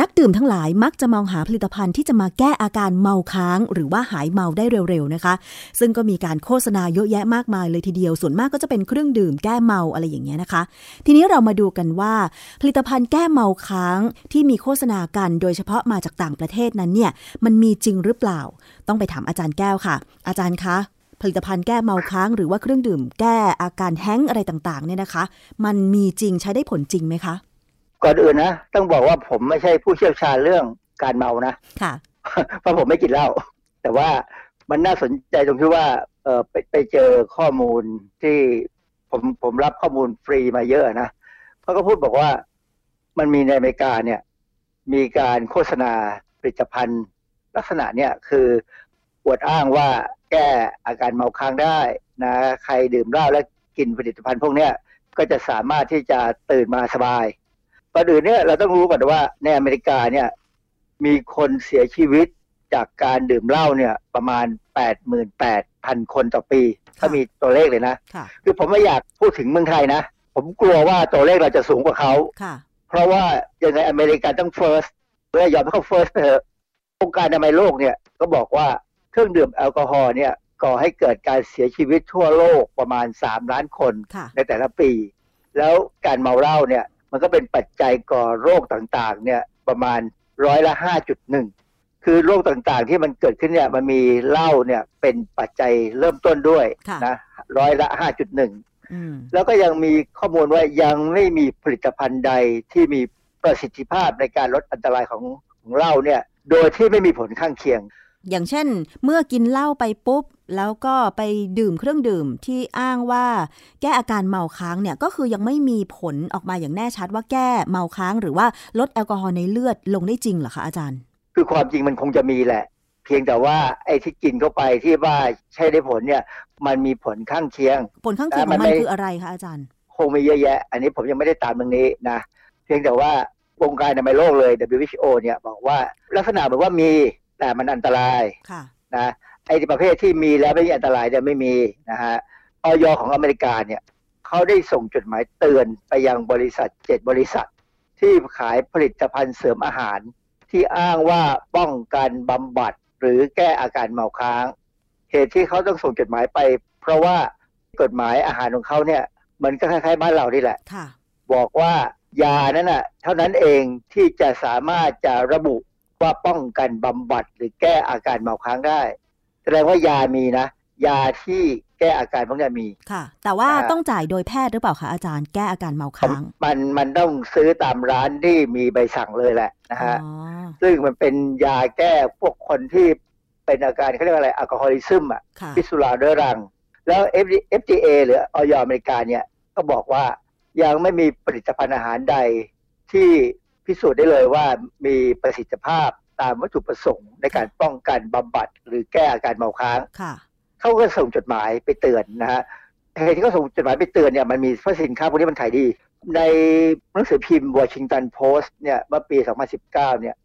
[SPEAKER 1] นักดื่มทั้งหลายมักจะมองหาผลิตภัณฑ์ที่จะมาแก้อาการเมาค้าง หรือว่าหายเมาได้เร็วๆนะคะ ซึ่งก็มีการโฆษณาเยอะแยะมากมายเลยทีเดียว ส่วนมากก็จะเป็นเครื่องดื่มแก้เมาอะไรอย่างเงี้ยนะคะ ทีนี้เรามาดูกันว่า ผลิตภัณฑ์แก้เมาค้างที่มีโฆษณากันโดยเฉพาะมาจากต่างประเทศนั้นเนี่ยมันมีจริงหรือเปล่า ต้องไปถามอาจารย์แก้วค่ะ อาจารย์คะผลิตภัณฑ์แก้เมาค้างหรือว่าเครื่องดื่มแก้อาการแห้งอะไรต่างๆเนี่ยนะคะ มันมีจริงใช้ได้ผลจริงไหมคะ
[SPEAKER 7] ก่อนอื่นนะต้องบอกว่าผมไม่ใช่ผู้เชี่ยวชาญเรื่องการเมานะ
[SPEAKER 1] ค่ะ
[SPEAKER 7] เพราะผมไม่กินเหล้าแต่ว่ามันน่าสนใจตรงที่ว่าเออไปไปเจอข้อมูลที่ผมผมรับข้อมูลฟรีมาเยอะนะเขาก็พูดบอกว่ามันมีในอเมริกาเนี่ย มีการโฆษณาผลิตภัณฑ์ ลักษณะเนี่ยคืออวดอ้างว่าแก้อาการเมาค้างได้นะใครดื่มเหล้าแล้วกินผลิตภัณฑ์พวกเนี้ยก็จะสามารถที่จะตื่นมาสบาย ก่อนอื่นเนี่ยเราต้องรู้ก่อนว่าในอเมริกาเนี่ยมีคนเสียชีวิตจากการดื่มเหล้าเนี่ยประมาณแปดหมื่นแปดพันคนต่อปี ถ้ามีตัวเลขเลยนะ คือผมไม่อยากพูดถึงเมืองไทยนะ ผมกลัวว่าตัวเลขเราจะสูงกว่าเขาเพราะว่ายังไงอเมริกาต้อง first เพื่อยอมให้เขา first เถอะองค์การอนามัยโลกเนี่ยก็บอกว่าเครื่องดื่มแอลกอฮอล์เนี่ยก่อให้เกิดการเสียชีวิตทั่วโลกประมาณสามล้านคนในแต่ละปี แล้วการเมาเหล้าเนี่ย มันก็เป็นปัจจัยก่อโรคต่างๆเนี่ยประมาณร้อยละห้าจุดหนึ่งคือโรคต่างๆที่มันเกิดขึ้นเนี่ยมันมีเหล้าเนี่ยเป็นปัจจัยเริ่มต้นด้วยนะร้อยละห้าจุดหนึ่งแล้วก็ยังมีข้อมูลว่ายังไม่มีผลิตภัณฑ์ใดที่มีประสิทธิภาพในการลดอันตรายของของเหล้าเนี่ย โดยที่ไม่มีผลข้างเคียง
[SPEAKER 1] อย่างเช่น เมื่อกินเหล้าไปปุ๊บ แล้วก็ไปดื่มเครื่องดื่มที่อ้างว่าแก้อาการเมาค้างเนี่ยก็คือยังไม่มีผลออกมาอย่างแน่ชัดว่าแก้เมาค้าง หรือว่าลดแอลกอฮอล์ในเลือดลงได้จริงเหรอคะอาจารย์
[SPEAKER 7] คือความจริงมันคงจะมีแหละ เพียงแต่ว่าไอ้ที่กินเข้าไปที่ว่าใช้ได้ผลเนี่ย มันมีผลข้างเคียง
[SPEAKER 1] ผลข้างเคียงของมันคืออะไรคะอาจารย์
[SPEAKER 7] คงมีเยอะแยะ อันนี้ผมยังไม่ได้ตามตรงนี้นะเพียงแต่ว่าวงการในไมโลกเลย WHO เนี่ยบอกว่าลักษณะเหมือนว่ามีแต่มันอันตรายนะ ไอ้ประเภทที่มีแล้วไม่มีอันตรายเนี่ยไม่มีนะฮะออยของอเมริกาเนี่ยเขาได้ส่งจดหมายเตือนไปยังบริษัทเจ็ดบริษัท ที่ขายผลิตภัณฑ์เสริมอาหาร ที่อ้างว่าป้องกันบำบัดหรือแก้อาการเมาค้าง เหตุที่เขาต้องส่งจดหมายไป เพราะว่ากฎหมายอาหารของเขาเนี่ย มันก็คล้ายๆบ้านเรานี่แหละบอกว่ายานั้นน่ะเท่านั้นเองที่จะสามารถจะระบุว่าป้องกันบำบัดหรือแก้อาการเมาค้างได้แส ดงว่ายามีนะ ยาที่แก้อาการพวกนี้มี
[SPEAKER 1] ค่ะ แต่ว่าต้องจ่ายโดยแพทย์หรือเปล่าคะอาจารย์แก้อาการเมาค้าง
[SPEAKER 7] มันมันต้องซื้อตามร้านที่มีใบสั่งเลยแหละนะฮะซึ่งมันเป็นยาแก้พวกคนที่เป็นอาการเขาเรียกอะไรแอลกอฮอลิซึมอะพิสุราเรื้อรัง แล้ว FDA หรือออยอเมริกาเนี่ยก็บอกว่ายังไม่มีผลิตภัณฑ์อาหารใดที่พิสูจน์ได้เลยว่ามีประสิทธิภาพ ตามวัตถุประสงค์ในการป้องกันบำบัดหรือแก้อาการเมาค้างเขาก็ส่งจดหมายไปเตือนนะฮะเหตุที่เขาส่งจดหมายไปเตือนเนี่ยมันมีเพราะสินค้าพวกนี้มันขายดี ในหนังสือพิมพ์วอชิงตันโพสต์เนี่ยเมื่อปี 2019 เนี่ย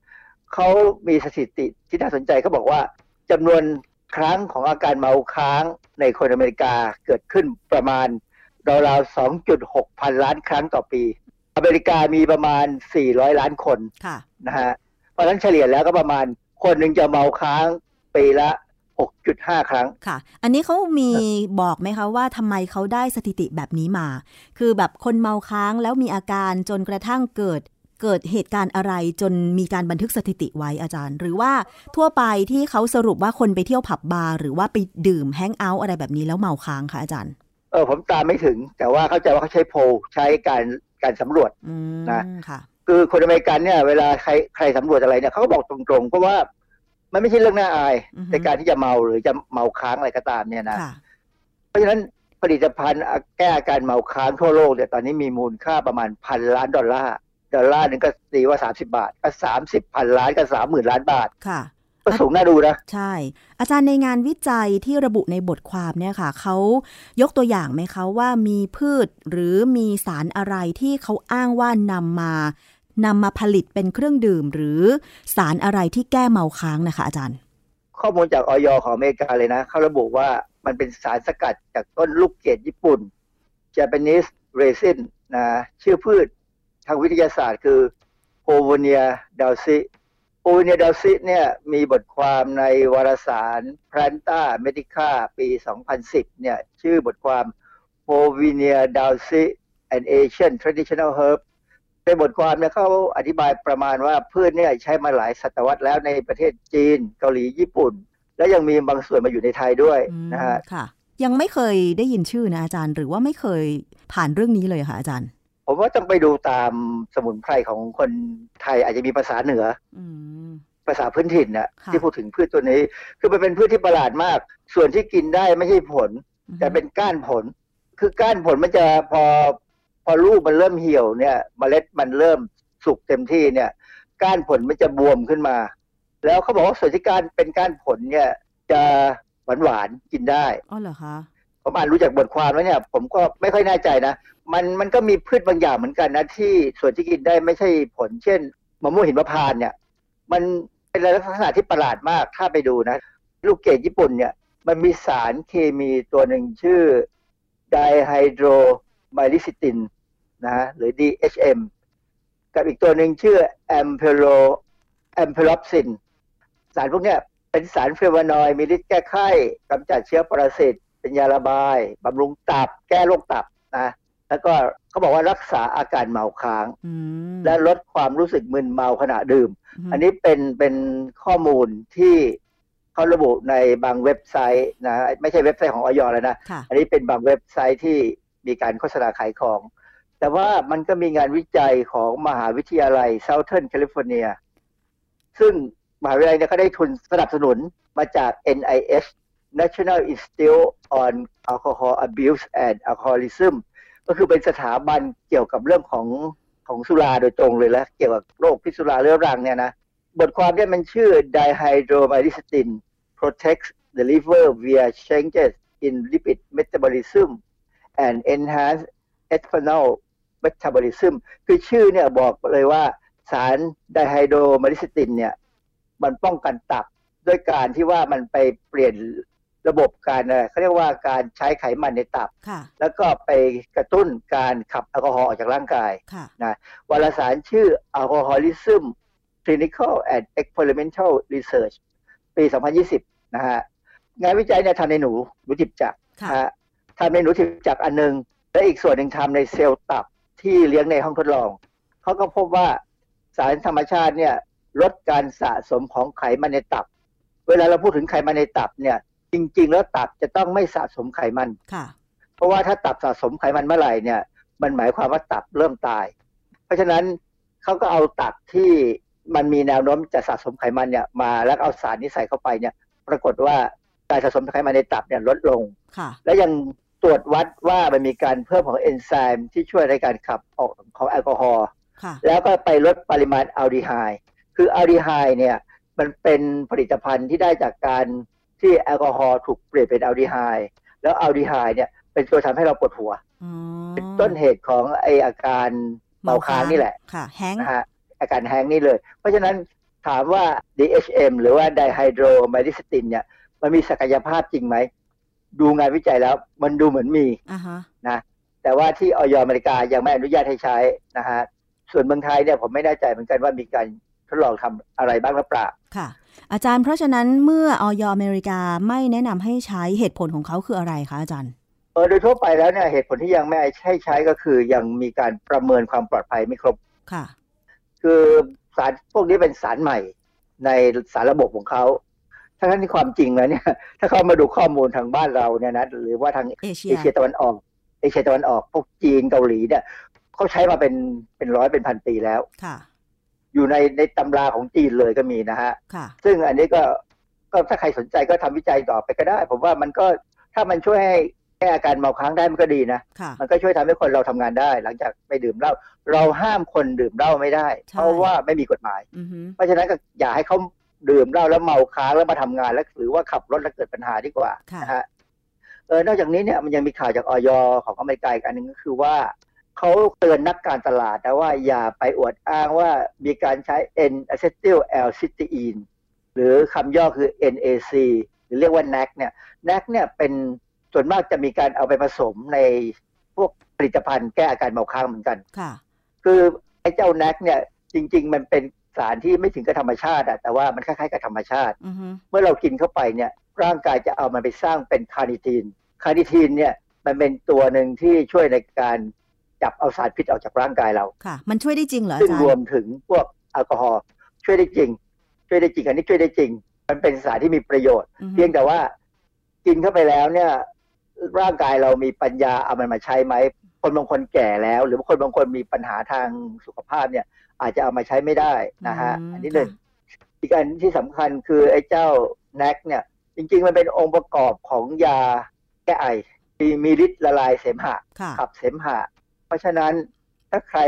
[SPEAKER 7] เขามีสถิติที่น่าสนใจเขาบอกว่าจำนวนครั้งของอาการเมาค้างในคนอเมริกาเกิดขึ้นประมาณราวๆ 2.6 พันล้านครั้งต่อปี อเมริกามีประมาณ 400 ล้านคน
[SPEAKER 1] ค่ะ
[SPEAKER 7] นะฮะ เพราะฉะนั้นเฉลี่ยแล้วก็ประมาณคนหนึ่งจะเมาค้างปีละ 6.5 ครั้ง
[SPEAKER 1] ค่ะ อันนี้เขามีบอกไหมคะว่าทำไมเขาได้สถิติแบบนี้มา คือแบบคนเมาค้างแล้วมีอาการจนกระทั่งเกิดเกิดเหตุการณ์อะไรจนมีการบันทึกสถิติไว้อาจารย์ หรือว่าทั่วไปที่เขาสรุปว่าคนไปเที่ยวผับบาร์หรือว่าไปดื่มแฮงเอาท์อะไรแบบนี้แล้วเมาค้างคะอาจารย์
[SPEAKER 7] เออผมตามไม่ถึง แต่ว่าเข้าใจว่าเขาใช้โพลใช้การการสำรวจ
[SPEAKER 1] อืม
[SPEAKER 7] นะ
[SPEAKER 1] คะ
[SPEAKER 7] คือคนอเมริกันเนี่ยเวลาใครใครสำรวจอะไรเนี่ยเขาก็บอกตรงๆเพราะว่ามันไม่ใช่เรื่องน่าอาย
[SPEAKER 1] อือฮึ
[SPEAKER 7] ในการที่จะเมาหรือจะเมาค้างอะไรก็ตามเนี่ยนะ
[SPEAKER 1] คะ
[SPEAKER 7] เพราะฉะนั้นผลิตภัณฑ์แก้อาการเมาค้างทั่วโลกเนี่ยตอนนี้มีมูลค่าประมาณพันล้านดอลลาร์ดอลลาร์หนึ่งก็ตีว่า30บาท ก็30พันล้านก็สามหมื่นล้านบาท
[SPEAKER 1] ค่ะ
[SPEAKER 7] ก็สูงน่าดูนะ
[SPEAKER 1] ใช่ อาจารย์ในงานวิจัยที่ระบุในบทความเนี่ยค่ะ เขายกตัวอย่างไหมคะว่ามีพืชหรือมีสารอะไรที่เขาอ้างว่านำมา นำมาผลิตเป็นเครื่องดื่ม หรือสารอะไรที่แก้เมาค้างนะคะ อาจารย์
[SPEAKER 7] ข้อมูลจากออยของอเมริกาเลยนะ เขาระบุว่ามันเป็นสารสกัดจากต้นลูกเกดญี่ปุ่น Japanese resin นะชื่อพืชทางวิทยาศาสตร์คือ p o v o n i a d a l s i p o v o n i a d a l s i เนี่ยมีบทความในวารสาร Planta Medica ปี 2010 เนี่ยชื่อบทความ p o v o n i a d a l s i an Asian Traditional Herb ในบทความเนี่ยเขาอธิบายประมาณว่าพืชเนี่ยใช้มาหลายศตวรรษแล้วในประเทศจีน เกาหลีญี่ปุ่น และยังมีบางส่วนมาอยู่ในไทยด้วย
[SPEAKER 1] อืม
[SPEAKER 7] นะฮะ
[SPEAKER 1] ค่ะ ยังไม่เคยได้ยินชื่อนะอาจารย์ หรือว่าไม่เคยผ่านเรื่องนี้เลยค่ะอาจารย์
[SPEAKER 7] ผมว่าต้องไปดูตามสมุนไพรของคนไทยอาจจะมีภาษาเหนือ
[SPEAKER 1] อืม
[SPEAKER 7] ภาษาพื้นถิ่นน่ะ
[SPEAKER 1] ค่ะ
[SPEAKER 7] ที่พูดถึงพืชตัวนี้ คือมันเป็นพืชที่ประหลาดมาก ส่วนที่กินได้ไม่ใช่ผล แต่เป็นก้านผล คือก้านผลมันจะพอ พอลูกมันเริ่มเหี่ยวเนี่ยเมล็ดมันเริ่มสุกเต็มที่เนี่ย ก้านผลมันจะบวมขึ้นมา แล้วเขาบอกว่าส่วนที่ก้านเป็นก้านผลเนี่ย จะหวานหวานๆกินได้
[SPEAKER 1] อ๋อเหรอคะ
[SPEAKER 7] ผมอ่านรู้จากบทความแล้วเนี่ย ผมก็ไม่ค่อยแน่ใจนะมันมันก็มีพืชบางอย่างเหมือนกันนะที่ส่วนที่กินได้ไม่ใช่ผล เช่นมะม่วงหินมะพร้านต์เนี่ย มันเป็นลักษณะที่ประหลาดมากถ้าไปดูนะ ลูกเกดญี่ปุ่นเนี่ย มันมีสารเคมีตัวหนึ่งชื่อ dihydromyricetin นะฮะหรือ DHM กับอีกตัวหนึ่งชื่อ ampelo ampelopsin สารพวกเนี้ยเป็นสาร flavonoid มีฤทธิ์แก้ไข้กำจัดเชื้อปรสิตเป็นยาระบายบำรุงตับ แก้โรคตับนะแล้วก็เขาบอกว่ารักษาอาการเมาค้าง
[SPEAKER 1] อืม
[SPEAKER 7] และลดความรู้สึกมึนเมาขณะดื่ม
[SPEAKER 1] ม
[SPEAKER 7] อันนี้เป็นเป็นข้อมูลที่เขาระบุในบางเว็บไซต์นะไม่ใช่เว็บไซต์ของออยแล้วนะ
[SPEAKER 1] ค่ะ
[SPEAKER 7] อันนี้เป็นบางเว็บไซต์ที่มีการโฆษณาขายของ แต่ว่ามันก็มีงานวิจัยของมหาวิทยาลัย Southern California ซึ่งมหาวิทยาลัยเนี่ยก็ได้ทุนสนับสนุนมาจาก NIH National Institute on Alcohol Abuse and Alcoholism ก็คือเป็นสถาบันเกี่ยวกับเรื่องของของสุราโดยตรงเลยแล้วเกี่ยวกับโรคพิษสุราเรื้อรังเนี่ยนะ บทความเนี่ยมันชื่อ Dihydromycin protects the liver via changes in lipid metabolism and enhance ethanol metabolism คือชื่อเนี่ยบอกเลยว่าสารไดไฮโดรมาริสตินเนี่ยมันป้องกันตับด้วยการที่ว่ามันไปเปลี่ยนระบบการอะไรเขาเรียกว่าการใช้ไขมันในตับ
[SPEAKER 1] ค่ะ
[SPEAKER 7] แล้วก็ไปกระตุ้นการขับแอลกอฮอล์ออกจากร่างกาย
[SPEAKER 1] ค่ะ
[SPEAKER 7] วารสารชื่อ Alcoholism Clinical and Experimental Research ปี 2020 นะฮะ งานวิจัยเนี่ยทำในหนูหนูจิบจักร
[SPEAKER 1] ค่ะ
[SPEAKER 7] นะฮะทำในหนูจิบจักรอันหนึง และอีกส่วนหนึ่งทำในเซลล์ตับ ที่เลี้ยงในห้องทดลอง เขาก็พบว่าสารธรรมชาติเนี่ยลดการสะสมของไขมันในตับ เวลาเราพูดถึงไขมันในตับเนี่ย จริง ๆ แล้วตับจะต้องไม่สะสมไขมัน
[SPEAKER 1] ค่ะ
[SPEAKER 7] เพราะว่าถ้าตับสะสมไขมันเมื่อไหร่เนี่ย มันหมายความว่าตับเริ่มตาย เพราะฉะนั้นเขาก็เอาตับที่มันมีแนวโน้มจะสะสมไขมันเนี่ยมาแล้วเอาสารนี้ใส่เข้าไปเนี่ย ปรากฏว่าการสะสมไขมันในตับเนี่ยลดลง
[SPEAKER 1] ค่ะ
[SPEAKER 7] และยัง ตรวจวัดว่ามันมีการเพิ่มของเอนไซม์ที่ช่วยในการขับออกของแอลกอฮอล์
[SPEAKER 1] ค่ะ
[SPEAKER 7] แล้วก็ไปลดปริมาณอัลดีไฮด์คืออัลดีไฮด์เนี่ยมันเป็นผลิตภัณฑ์ที่ได้จากการที่แอลกอฮอล์ถูกเปลี่ยนเป็นอัลดีไฮด์แล้วอัลดีไฮด์เนี่ยเป็นตัวทำให้เราปวดหัว
[SPEAKER 1] อ๋อ
[SPEAKER 7] เป็นต้นเหตุของไอ้อาการเมาค้างนี่แหละ
[SPEAKER 1] ค่ะ hang
[SPEAKER 7] นะฮะอาการแฮงก์นี่เลย เพราะฉะนั้นถามว่า DHM หรือว่า Dihydromycin เนี่ยมันมีศักยภาพจริงไหม ดูงานวิจัยแล้วมันดูเหมือนมี
[SPEAKER 1] อ่าฮะ
[SPEAKER 7] นะแต่ว่าที่ออยอเมริกายังไม่อนุญาตให้ใช้นะฮะส่วนเมืองไทยเนี่ยผมไม่แน่ใจเหมือนกันว่ามีการทดลองทำอะไรบ้างหรือเปล่า
[SPEAKER 1] ค่ะ อาจารย์เพราะฉะนั้นเมื่อออยอเมริกาไม่แนะนำให้ใช้เหตุผลของเขาคืออะไรคะอาจารย์
[SPEAKER 7] เออโดยทั่วไปแล้วเนี่ยเหตุผลที่ยังไม่ให้ใช้ก็คือ ยังมีการประเมินความปลอดภัยไม่ครบ
[SPEAKER 1] ค่ะ
[SPEAKER 7] คือสารพวกนี้เป็นสารใหม่ในสารระบบของเขา ทั้งนั้นที่ความจริงแล้วเนี่ย ถ้าเขามาดูข้อมูลทางบ้านเราเนี่ยนะหรือว่าทาง
[SPEAKER 1] เอเชีย
[SPEAKER 7] เอเชียตะวันออกเอเชียตะวันออกพวกจีนเกาหลีเนี่ยเขาใช้มาเป็นเป็นร้อยเป็นพันปีแล้ว
[SPEAKER 1] ค่ะ
[SPEAKER 7] อยู่ในในตำราของจีนเลยก็มีนะฮะ
[SPEAKER 1] ค่ะ
[SPEAKER 7] ซึ่งอันนี้ก็ก็ถ้าใครสนใจก็ทำวิจัยต่อไปก็ได้ ผมว่ามันก็ถ้ามันช่วยให้แก้อาการเมาค้างได้มันก็ดีนะ
[SPEAKER 1] ค่ะ
[SPEAKER 7] มันก็ช่วยทำให้คนเราทำงานได้ หลังจากไม่ดื่มเหล้าเราห้ามคนดื่มเหล้าไม่ได้
[SPEAKER 1] ใช่
[SPEAKER 7] เพราะว่าไม่มีกฎหมาย
[SPEAKER 1] อือฮึ
[SPEAKER 7] เพราะฉะนั้นก็อย่าให้เขา ดื่มเหล้าแล้วเมาค้างแล้วมาทำงานแล้วหรือว่าขับรถแล้วเกิดปัญหาดีกว่า
[SPEAKER 1] ค่ะ
[SPEAKER 7] นะฮะเออนอกจากนี้เนี่ยมันยังมีข่าวจากออยของอเมริกาอีกอันหนึ่งก็คือว่าเขาเตือนนักการตลาดนะว่าอย่าไปอวดอ้างว่ามีการใช้ N-acetyl L-cysteine หรือคำย่อคือ NAC หรือเรียกว่า NAC เนี่ย NAC เนี่ยเป็นส่วนมากจะมีการเอาไปผสมในพวกผลิตภัณฑ์แก้อาการเมาค้างเหมือนกัน
[SPEAKER 1] ค่ะ
[SPEAKER 7] คือไอ้เจ้าแนกเนี่ยจริง ๆ มันเป็น สารที่ไม่ถึงกับธรรมชาติอะแต่ว่ามันคล้ายๆกับธรรมชาติ
[SPEAKER 1] อือฮึ
[SPEAKER 7] เมื่อเรากินเข้าไปเนี่ยร่างกายจะเอามันไปสร้างเป็นคาร์นิทีน คาร์นิทีนเนี่ยมันเป็นตัวหนึ่งที่ช่วยในการจับเอาสารพิษออกจากร่างกายเรา
[SPEAKER 1] ค่ะ มันช่วยได้จริงเหรออา
[SPEAKER 7] ซึ่ง
[SPEAKER 1] จาร
[SPEAKER 7] รวม
[SPEAKER 1] ย์
[SPEAKER 7] ถึงพวกแอลกอฮอล์ช่วยได้จริง ช่วยได้จริงอันนี้ช่วยได้จริง มันเป็นสารที่มีประโยชน์
[SPEAKER 1] อือฮึ
[SPEAKER 7] เพียงแต่ว่ากินเข้าไปแล้วเนี่ย ร่างกายเรามีปัญญาเอามันมาใช้ไหมคนบางคนแก่แล้ว หรือว่าคนบางคนมีปัญหาทางสุขภาพเนี่ย อาจจะเอามาใช้ไม่ได้นะฮะ
[SPEAKER 1] ม
[SPEAKER 7] อันนี้หนึ่ง
[SPEAKER 1] ค่ะ
[SPEAKER 7] อีกอันที่สำคัญคือไอ้เจ้าแนกเนี่ยจริงๆ มันเป็นองค์ประกอบของยาแก้ไอมีมีฤทธิ์ละลายเสมหะ
[SPEAKER 1] ค่ะ
[SPEAKER 7] ขับเสมหะ เพราะฉะนั้นถ้าใคร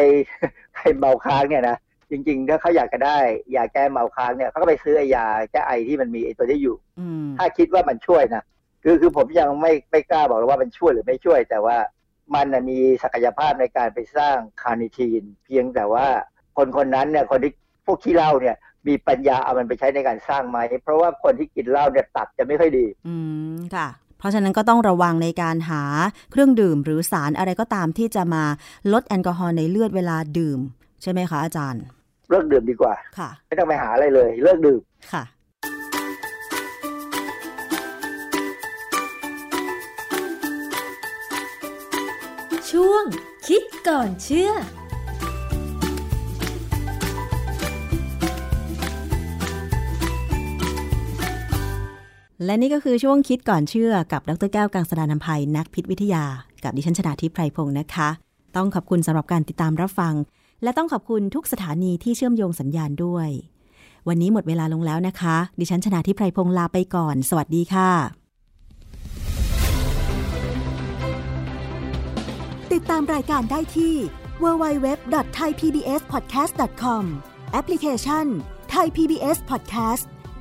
[SPEAKER 7] ใครเมาค้างเนี่ยนะจริงๆ ถ้าเขาอยากจะได้ยาแก้เมาค้างเนี่ยเขาก็ไปซื้อไอ้ยาแก้ไอที่มันมีไอ้ตัวนี้อยู่
[SPEAKER 1] อืม
[SPEAKER 7] ถ้าคิดว่ามันช่วยนะคือคือผมยังไม่ไม่กล้าบอกเลยว่ามันช่วยหรือไม่ช่วย แต่ว่ามันน่ะมีศักยภาพในการไปสร้างคาร์นิทีน เพียงแต่ว่า คนคนนั้นเนี่ยคนที่พวกขี้เหล้าเนี่ยมีปัญญาเอามันไปใช้ในการสร้างไหมเพราะว่าคนที่กินเหล้าเนี่ยตับจะไม่ค่อยดี
[SPEAKER 1] อืมค่ะ เพราะฉะนั้นก็ต้องระวังในการหาเครื่องดื่มหรือสารอะไรก็ตามที่จะมาลดแอลกอฮอล์ในเลือดเวลาดื่ม ใช่ไหมคะอาจารย์
[SPEAKER 7] เลิกดื่มดีกว่า
[SPEAKER 1] ค่ะ
[SPEAKER 7] ไม่ต้องไปหาอะไรเลย เลิกดื่ม
[SPEAKER 1] ค่ะ
[SPEAKER 6] ช่วงคิดก่อนเชื่อ
[SPEAKER 1] และนี่ก็คือช่วงคิดก่อนเชื่อกับดรแก้วกังสดานนภัยนักพิษวิทยา กับดิฉันชนาทิพไพรพงศ์นะคะ ต้องขอบคุณสำหรับการติดตามรับฟัง และต้องขอบคุณทุกสถานีที่เชื่อมโยงสัญญาณด้วย วันนี้หมดเวลาลงแล้วนะคะ ดิฉันชนาทิพไพรพงศ์ลาไปก่อน สวัสดีค่ะ
[SPEAKER 8] ติดตามรายการได้ที่ www.thaipbspodcast.com แอปพลิเคชัน Thai PBS Podcast